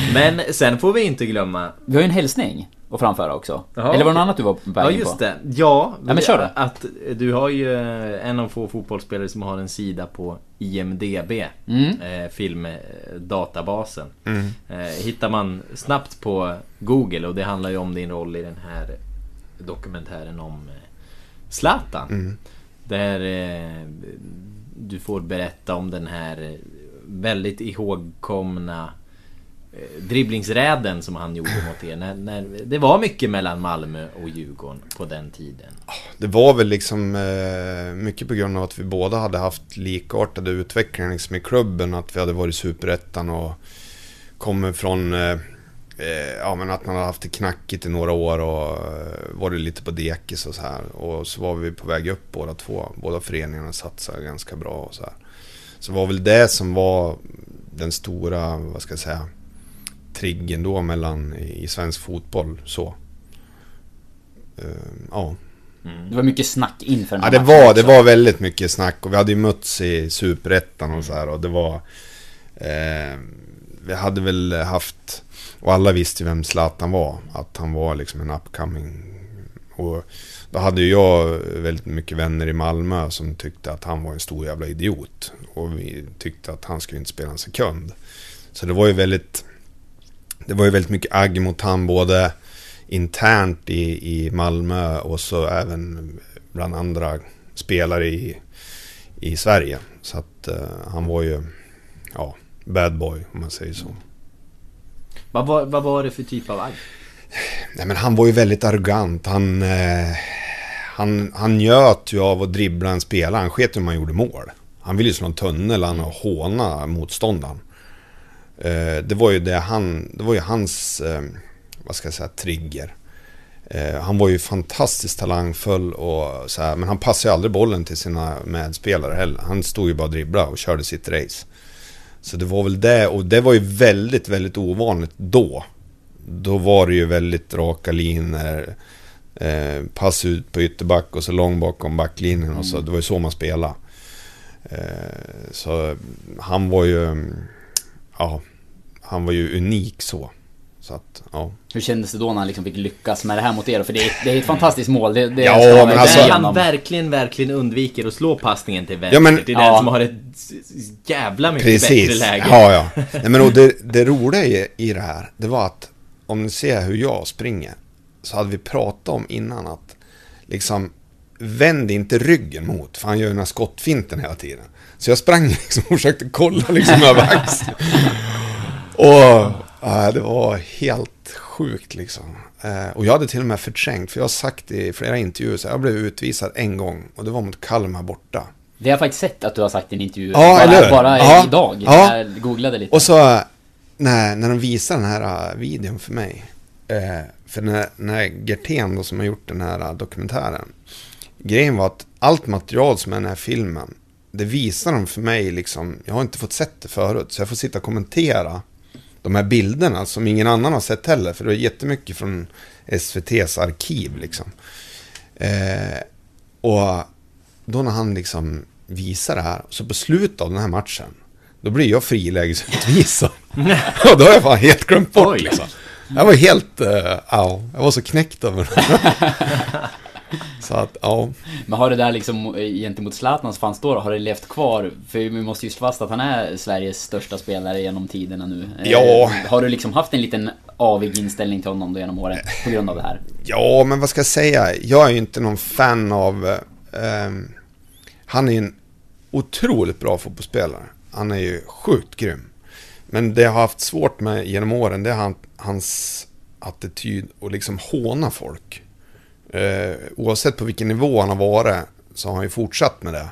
<laughs> Men sen får vi inte glömma... Vi har ju en hälsning att framföra också. Ja, Eller var det något annat du var på Ja vägen just på? det. Ja, Ja, men kör då. Att du har ju eh, en av få fotbollsspelare som har en sida på IMDB. Mm. Eh, filmdatabasen. Mm. Eh, hittar man snabbt på Google och det handlar ju om din roll i den här dokumentären om eh, Zlatan. Mm. Där eh, du får berätta om den här eh, väldigt ihågkomna eh, dribblingsräden som han gjorde mot er. När, när, det var mycket mellan Malmö och Djurgården på den tiden. Det var väl liksom eh, mycket på grund av att vi båda hade haft likartade utvecklingar liksom i klubben. Att vi hade varit superettan och kommer från eh, ja, men att man hade haft det knackigt i några år och eh, varit lite på dekis och så här. Och så var vi på väg upp båda två. Båda föreningarna satsade ganska bra och så här. Så det var väl det som var den stora, vad ska jag säga, triggern då mellan i svensk fotboll så. Eh, ja. Det var mycket snack inför den Ja här det matchen var, det var väldigt mycket snack och vi hade ju mötts i Superettan och så här och det var... Eh, vi hade väl haft... Och alla visste ju vem Zlatan var. Att han var liksom en upcoming. Och då hade ju jag väldigt mycket vänner i Malmö som tyckte att han var en stor jävla idiot. Och vi tyckte att han skulle inte spela en sekund. Så det var ju väldigt... Det var ju väldigt mycket agg mot han både internt i, i Malmö och så även bland andra spelare i, i Sverige. Så att uh, han var ju, ja, bad boy om man säger så. Vad var, vad var det för typ av agg? Nej men han var ju väldigt arrogant. Han, eh, han, han njöt ju av att dribbla en spelare. Han sket hur om han gjorde mål. Han ville ju slå en tunnel han och håna motståndaren. Eh, det var ju det han, det var ju hans, eh, vad ska jag säga, trigger. Eh, han var ju fantastiskt talangfull och så här, men han passade ju aldrig bollen till sina medspelare heller. Han stod ju bara och dribblade och körde sitt race. Så det var väl det, och det var ju väldigt, väldigt ovanligt då. Då var det ju väldigt raka linjer. Eh, pass ut på ytterback och så lång bakom backlinjen och så. Det var ju så man spelade. Eh, så han var ju... mm, Ja, han var ju unik så. Så att, ja. Hur kändes det då när han liksom fick lyckas med det här mot er? För det är, det är ett fantastiskt mål. Det, det Ja, men väl alltså- Där han verkligen, verkligen undviker att slå passningen till vänster. Ja, men- till den Ja. som har ett jävla mycket bättre Precis. läge. Ja, ja. Nej, men och det, det roliga i, i det här, det var att om ni ser hur jag springer, så hade vi pratat om innan att liksom vänd inte ryggen mot, för han gör den här skottfinten hela tiden. Så jag sprang <laughs> liksom och försökte kolla liksom över axeln. Och ja, det var helt sjukt liksom. Eh, och jag hade till och med förträngt, för jag har sagt i flera intervjuer, så jag blev utvisad en gång och det var mot Kalmar borta. Det har jag faktiskt sett att du har sagt i en intervju. Ja, bara, eller bara Ja, idag. ja. Jag googlade lite. Och så när, när de visar den här uh, videon för mig. Eh, för när, när Gertén då som har gjort den här dokumentären. Grejen var att allt material som är i den här filmen. Det visar de för mig liksom. Jag har inte fått sett det förut. Så jag får sitta och kommentera de här bilderna som ingen annan har sett heller. För det är jättemycket från SVTs arkiv liksom. Eh, och då när han liksom visar det här. Så på slutet av den här matchen. Då blir jag frilägesutvisad. <laughs> och då har jag fan helt glömt bort Oj. liksom. Jag var helt, uh, ja, jag var så knäckt över det. <laughs> <laughs> Så att, ja. Men har det där liksom eh, gentemot Zlatans fans då, har det levt kvar? För vi måste ju slå fast att han är Sveriges största spelare genom tiderna nu. Eh, Ja. Har du liksom haft en liten avig inställning till honom då genom åren på grund av det här? Ja, men vad ska jag säga? Jag är ju inte någon fan av... eh, han är ju en otroligt bra fotbollsspelare. Han är ju sjukt grym. Men det jag har haft svårt med genom åren, det är han, hans attityd och liksom håna folk. Eh, oavsett på vilken nivå han har varit så har han ju fortsatt med det.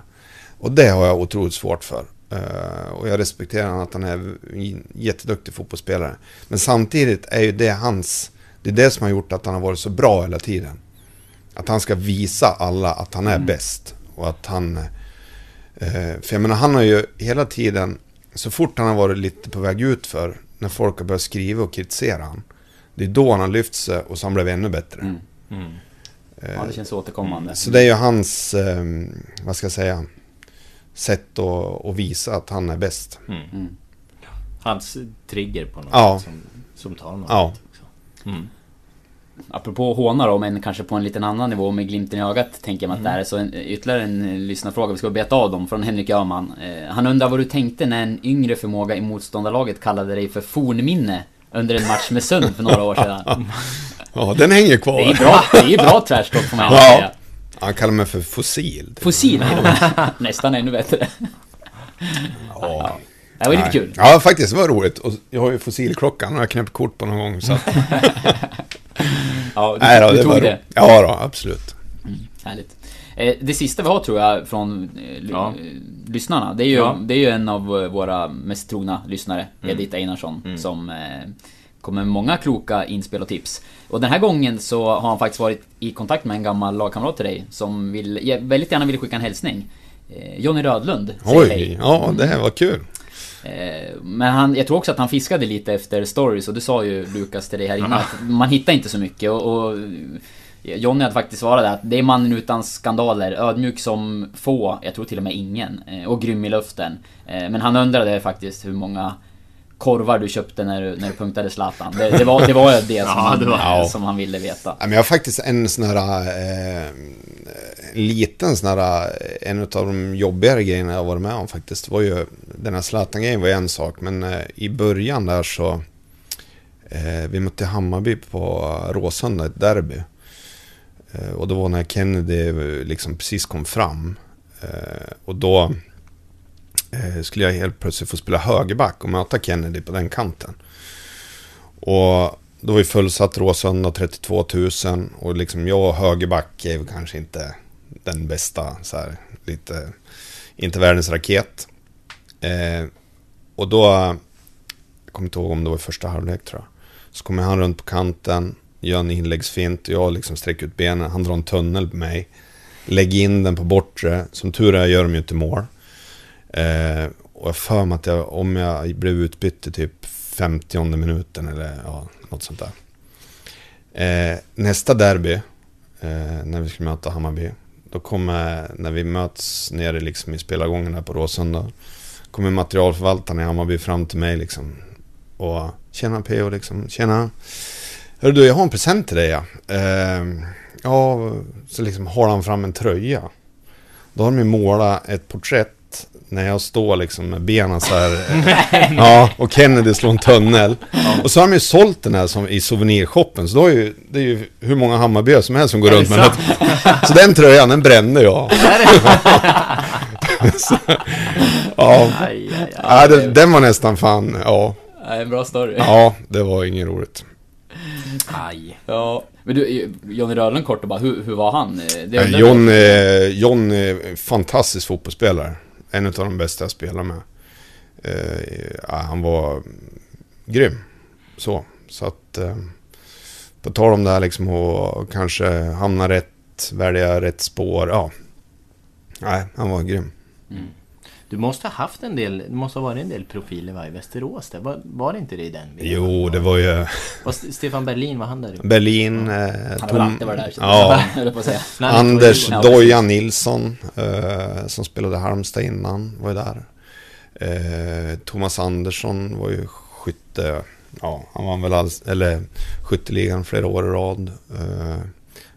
Och det har jag otroligt svårt för. Eh, och jag respekterar att han är en jätteduktig fotbollsspelare. Men samtidigt är ju det hans... Det är det som har gjort att han har varit så bra hela tiden. Att han ska visa alla att han är bäst. Och att han... Eh, för jag menar, han har ju hela tiden... Så fort han har varit lite på väg ut för när folk har börjat skriva och kritisera han. Det är då han har lyft sig och så han blev ännu bättre. Mm. Ja, det känns återkommande. Så det är ju hans, eh, vad ska jag säga, sätt att, att visa att han är bäst. Mm. Hans trigger på något Ja. sätt som, som tar något. Ja. Mm. Apropå håna då, men kanske på en liten annan nivå med glimten i ögat tänker man att det är. Så en, ytterligare en eh, lyssnarfråga, vi ska beta av dem, från Henrik Öhman. Eh, han undrar vad du tänkte när en yngre förmåga i motståndarlaget kallade dig för fornminne under en match med Sund för några år sedan. <laughs> Ja, den hänger kvar. Det är bra, det är bra trash talk får man Ja. säga. Han kallar mig för fossil. Fossil. Nästan ännu bättre. Ja. Det var lite kul. Ja, faktiskt, det var roligt. Och jag har ju fossilklockan och jag har knäppt kort på någon gång. Så <laughs> Ja, du, nej då, du det tog det. roligt. Ja då, absolut. Härligt. Eh, Det sista vi har tror jag från eh, Ja. eh, lyssnarna, det är, ju, Ja. det är ju en av våra mest trogna lyssnare, Mm. Edith Einarsson, som eh, kommer med många kloka inspel och tips. Och den här gången så har han faktiskt varit i kontakt med en gammal lagkamrat till dig som vill, väldigt gärna vill skicka en hälsning. Jonny Rödlund säger Oj, hej. ja det här var kul. Men han, jag tror också att han fiskade lite efter stories och du sa ju Lukas till dig här innan att man hittar inte så mycket och, och Johnny hade faktiskt svarat att det är mannen utan skandaler, ödmjuk som få, jag tror till och med ingen, eh, och grym i luften. Eh, Men han undrade faktiskt hur många korvar du köpte när du, när du punktade Zlatan. Det, det, var, det var det <laughs> som, Ja, han, det var- Ja. som han ville veta. Jag har faktiskt en sån här... Eh, en liten sån här... En av de jobbigare grejerna jag varit med om faktiskt. var ju... Den här Zlatan-grejen var en sak. Men eh, i början där så... Eh, vi mötte Hammarby på Råsunda, ett derby. Eh, och det var när Kennedy eh, liksom precis kom fram. Eh, och då skulle jag helt plötsligt få spela högerback och möta Kennedy på den kanten. Och då var ju fullsatt Råsunda 32 000 och liksom jag och högerback är väl kanske inte den bästa så här, lite, inte världens raket. Eh, och då, jag kommer inte ihåg om det var i första halvlek tror jag. Så kommer han runt på kanten, gör en inläggsfint och jag liksom sträcker ut benen, han drar en tunnel på mig. Lägger in den på bortre, som tur är gör de ju inte mål. Eh, och jag för mig att jag, om jag blev utbytt i typ 50 minuten eller ja, något sånt där. Eh, nästa derby, eh, när vi ska möta Hammarby, då kommer, när vi möts nere liksom i spelargången där på Råsunda, kommer materialförvaltaren i Hammarby fram till mig liksom. Och tjena PO liksom, tjena. Hörru du, jag har en present till dig ja. Eh, ja, så liksom har han fram en tröja. Då har de ju målat ett porträtt när jag står liksom med benen så här. eh, <laughs> ja, och Kennedy slår en tunnel. Och så har de ju sålt den här som i souvenirshoppen. Så då är ju, det är ju hur många Hammarbyare som helst som går runt med den. Så den tröjan, den brände jag. <laughs> <laughs> Så, ja, Aj, aj, aj. ja det, den var nästan fan, ja. Ja, En bra story. Ja, det var inget roligt. Aj. Ja. Men du, Johnny Rödlund kort och bara, hur, hur var han? Det Eh, John, eh, John är fantastisk fotbollsspelare. En av de bästa jag spelar med. Eh, han var grym. Så. Så att... Eh, på tal om det här liksom att kanske hamna rätt, välja rätt spår. Ja. Nej, han var grym. Du måste ha haft en del, det måste ha varit en del profiler va, i Västerås där. Var, var det inte det i den? Jo, det var ju Var St- Stefan Berlin, var han där? Berlin, eh, Han Tom, alltid varit där. ja, <laughs> på att säga. <laughs> Han Anders var Doja Nilsson, eh, som spelade Halmstad innan, var ju där. Eh, Thomas Andersson var ju skytte, ja, han vann väl alls, eller skytteligan flera år i rad. Eh,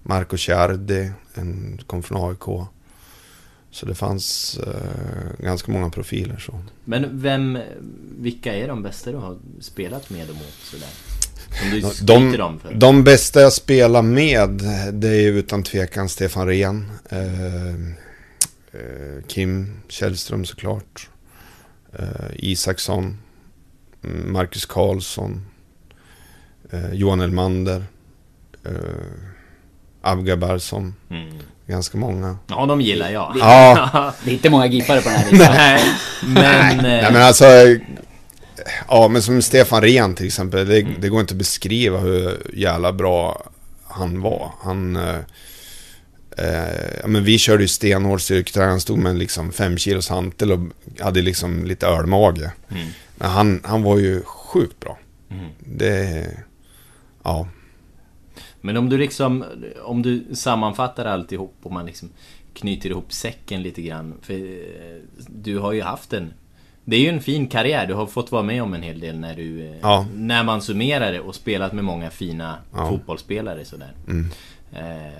Marco Ciardi, en, kom från AIK. Så det fanns eh, ganska många profiler så. Men vem, vilka är de bästa du har spelat med och mot sådär? Som du De, för? de bästa jag spelar med, det är utan tvekan Stefan Rehn. Eh, eh, Kim Källström såklart. Eh, Isaksson. Marcus Karlsson. Eh, Johan Elmander. Abgar Barsson. Mm. Ganska många. Ja, de gillar jag. Ja. <laughs> Det är inte många gippare på den här listan. Nej, men... Nej eh, men alltså Ja men som Stefan Rehn till exempel det, det går inte att beskriva hur jävla bra han var. Han eh, eh, men Vi körde ju stenhård styrketräning. Han stod med en liksom fem kilos hantel och hade liksom lite ölmage. Mm. Men han, han var ju sjukt bra. Mm. Det... Ja. Men om du liksom, om du sammanfattar alltihop och man liksom knyter ihop säcken lite grann. För eh, du har ju haft en... Det är ju en fin karriär, du har fått vara med om en hel del när du... eh, Ja. När man summerar det och spelat med många fina Ja. fotbollsspelare sådär. Mm. Eh,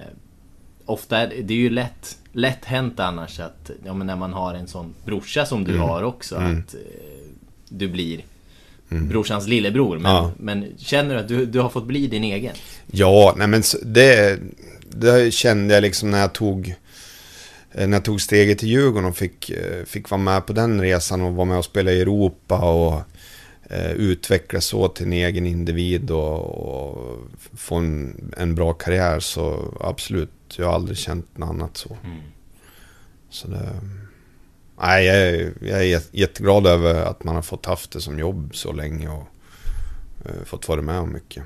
ofta är det, det är ju lätt, lätt hänt annars att, ja men när man har en sån brorsa som du Mm. har också, Mm. att eh, du blir brorsans lillebror. Men, Ja. men känner du att du, du har fått bli din egen? Ja, nej men det, det kände jag liksom när jag tog eh, när jag tog steget till Djurgården och fick, eh, fick vara med på den resan och vara med och spela i Europa och eh, utvecklas så till en egen individ och, och få en, en bra karriär så absolut, jag har aldrig känt något annat så. Mm. Så det... Nej, jag är, jag är jät- jätteglad över att man har fått haft det som jobb så länge och eh, fått vara med om mycket.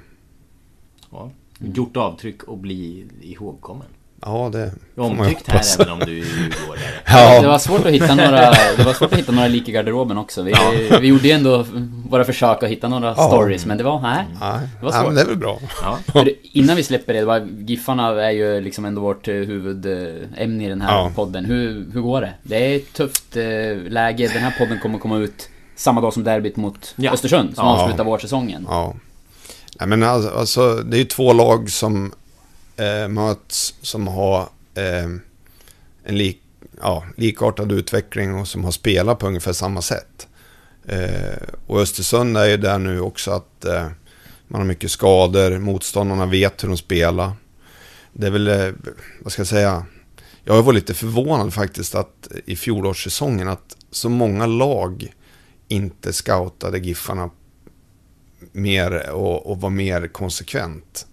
Ja. Gjort avtryck och bli ihågkommen. Ja, det får man ju Omtyckt här även om du är djurgårdare. <laughs> Det var svårt att hitta några, det var svårt att hitta några lik i garderoben också. Vi, vi gjorde ju ändå våra försök att hitta några Ja. stories, men det var, nej. Nej, Det var svårt. men det är väl bra. Ja. <laughs> Innan vi släpper det, det var, Giffarna är ju liksom ändå vårt eh, huvudämne i den här Ja. podden. Hur, hur går det? Det är ett tufft eh, läge. Den här podden kommer komma ut samma dag som derbyt mot Ja. Östersund, som Ja. avslutar vårsäsongen. Ja. Nej, men alltså, alltså, det är ju två lag som eh, möts som har eh, en lik, ja, likartad utveckling och som har spelat på ungefär samma sätt. Eh, och Östersund är ju där nu också att eh, man har mycket skador, motståndarna vet hur de spelar. Det är väl, eh, vad ska jag säga, jag var lite förvånad faktiskt att i fjolårssäsongen att så många lag inte scoutade Giffarna mer och, och var mer konsekvent.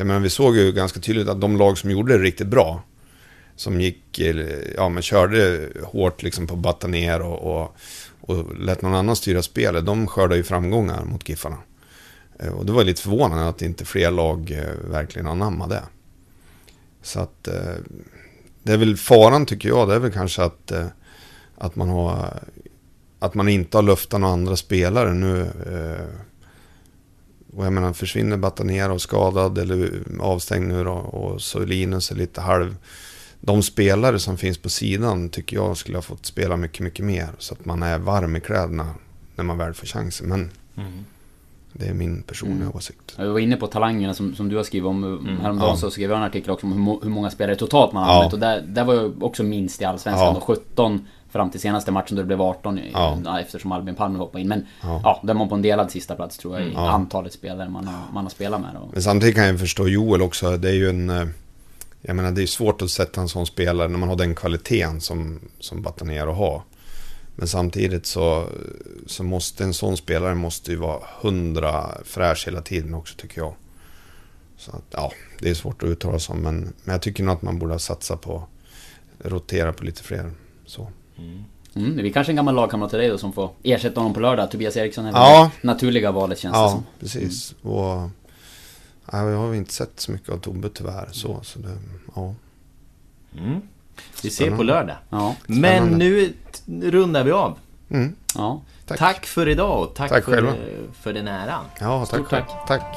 För jag menar, vi såg ju ganska tydligt att de lag som gjorde det riktigt bra, som gick, ja men körde hårt liksom på batta ner och, och, och lät någon annan styra spelet, de skördade ju framgångar mot Giffarna. Eh, och det var lite förvånande att inte fler lag eh, verkligen anammade det. Så att eh, det är väl faran tycker jag, det är väl kanske att, att man har att man inte har luftat några andra spelare nu. Och jag menar, försvinner Batanera och skadad eller avstängd nu då och så Linus är lite halv. De spelare som finns på sidan tycker jag skulle ha fått spela mycket, mycket mer. Så att man är varm i kläderna när man väl får chansen. Men Mm. det är min personliga Mm. åsikt. Vi var inne på talangerna som, som du har skrivit om. Mm. Häromdagen Ja. så skrev jag en artikel också om hur, hur många spelare totalt man har Ja. använt. Och där, där var jag också minst i Allsvenskan. Ja. Och 17 fram till senaste matchen då det blev 18. i- Ja. Eftersom Albin Palme hoppade in. Men Ja. ja, där är man på en delad sista plats tror jag i Ja. antalet spelare man har, man har spelat med. Och, Men samtidigt kan jag förstå Joel också. Det är ju en... eh, Jag menar det är svårt att sätta en sån spelare när man har den kvaliteten som, som Batanero har. Men samtidigt så, så måste en sån spelare måste ju vara hundra fräsch hela tiden också tycker jag. Så att, ja, det är svårt att uttala sig om. Men, men jag tycker nog att man borde satsa på rotera på lite fler. Så. Mm, det blir kanske en gammal lagkamrat till dig då som får ersätta honom på lördag. Tobias Eriksson är Ja. det naturliga valet känns det Ja, som. precis. Och, ja, jag har inte sett så mycket av Tobbe tyvärr. Så, så det, ja. Mm. Vi ser på lördag. Ja. Men nu rundar vi av. Mm, Ja. tack. Tack. för idag och tack, Tack för, själva. för den äran. Ja, tack, Stort tack. tack.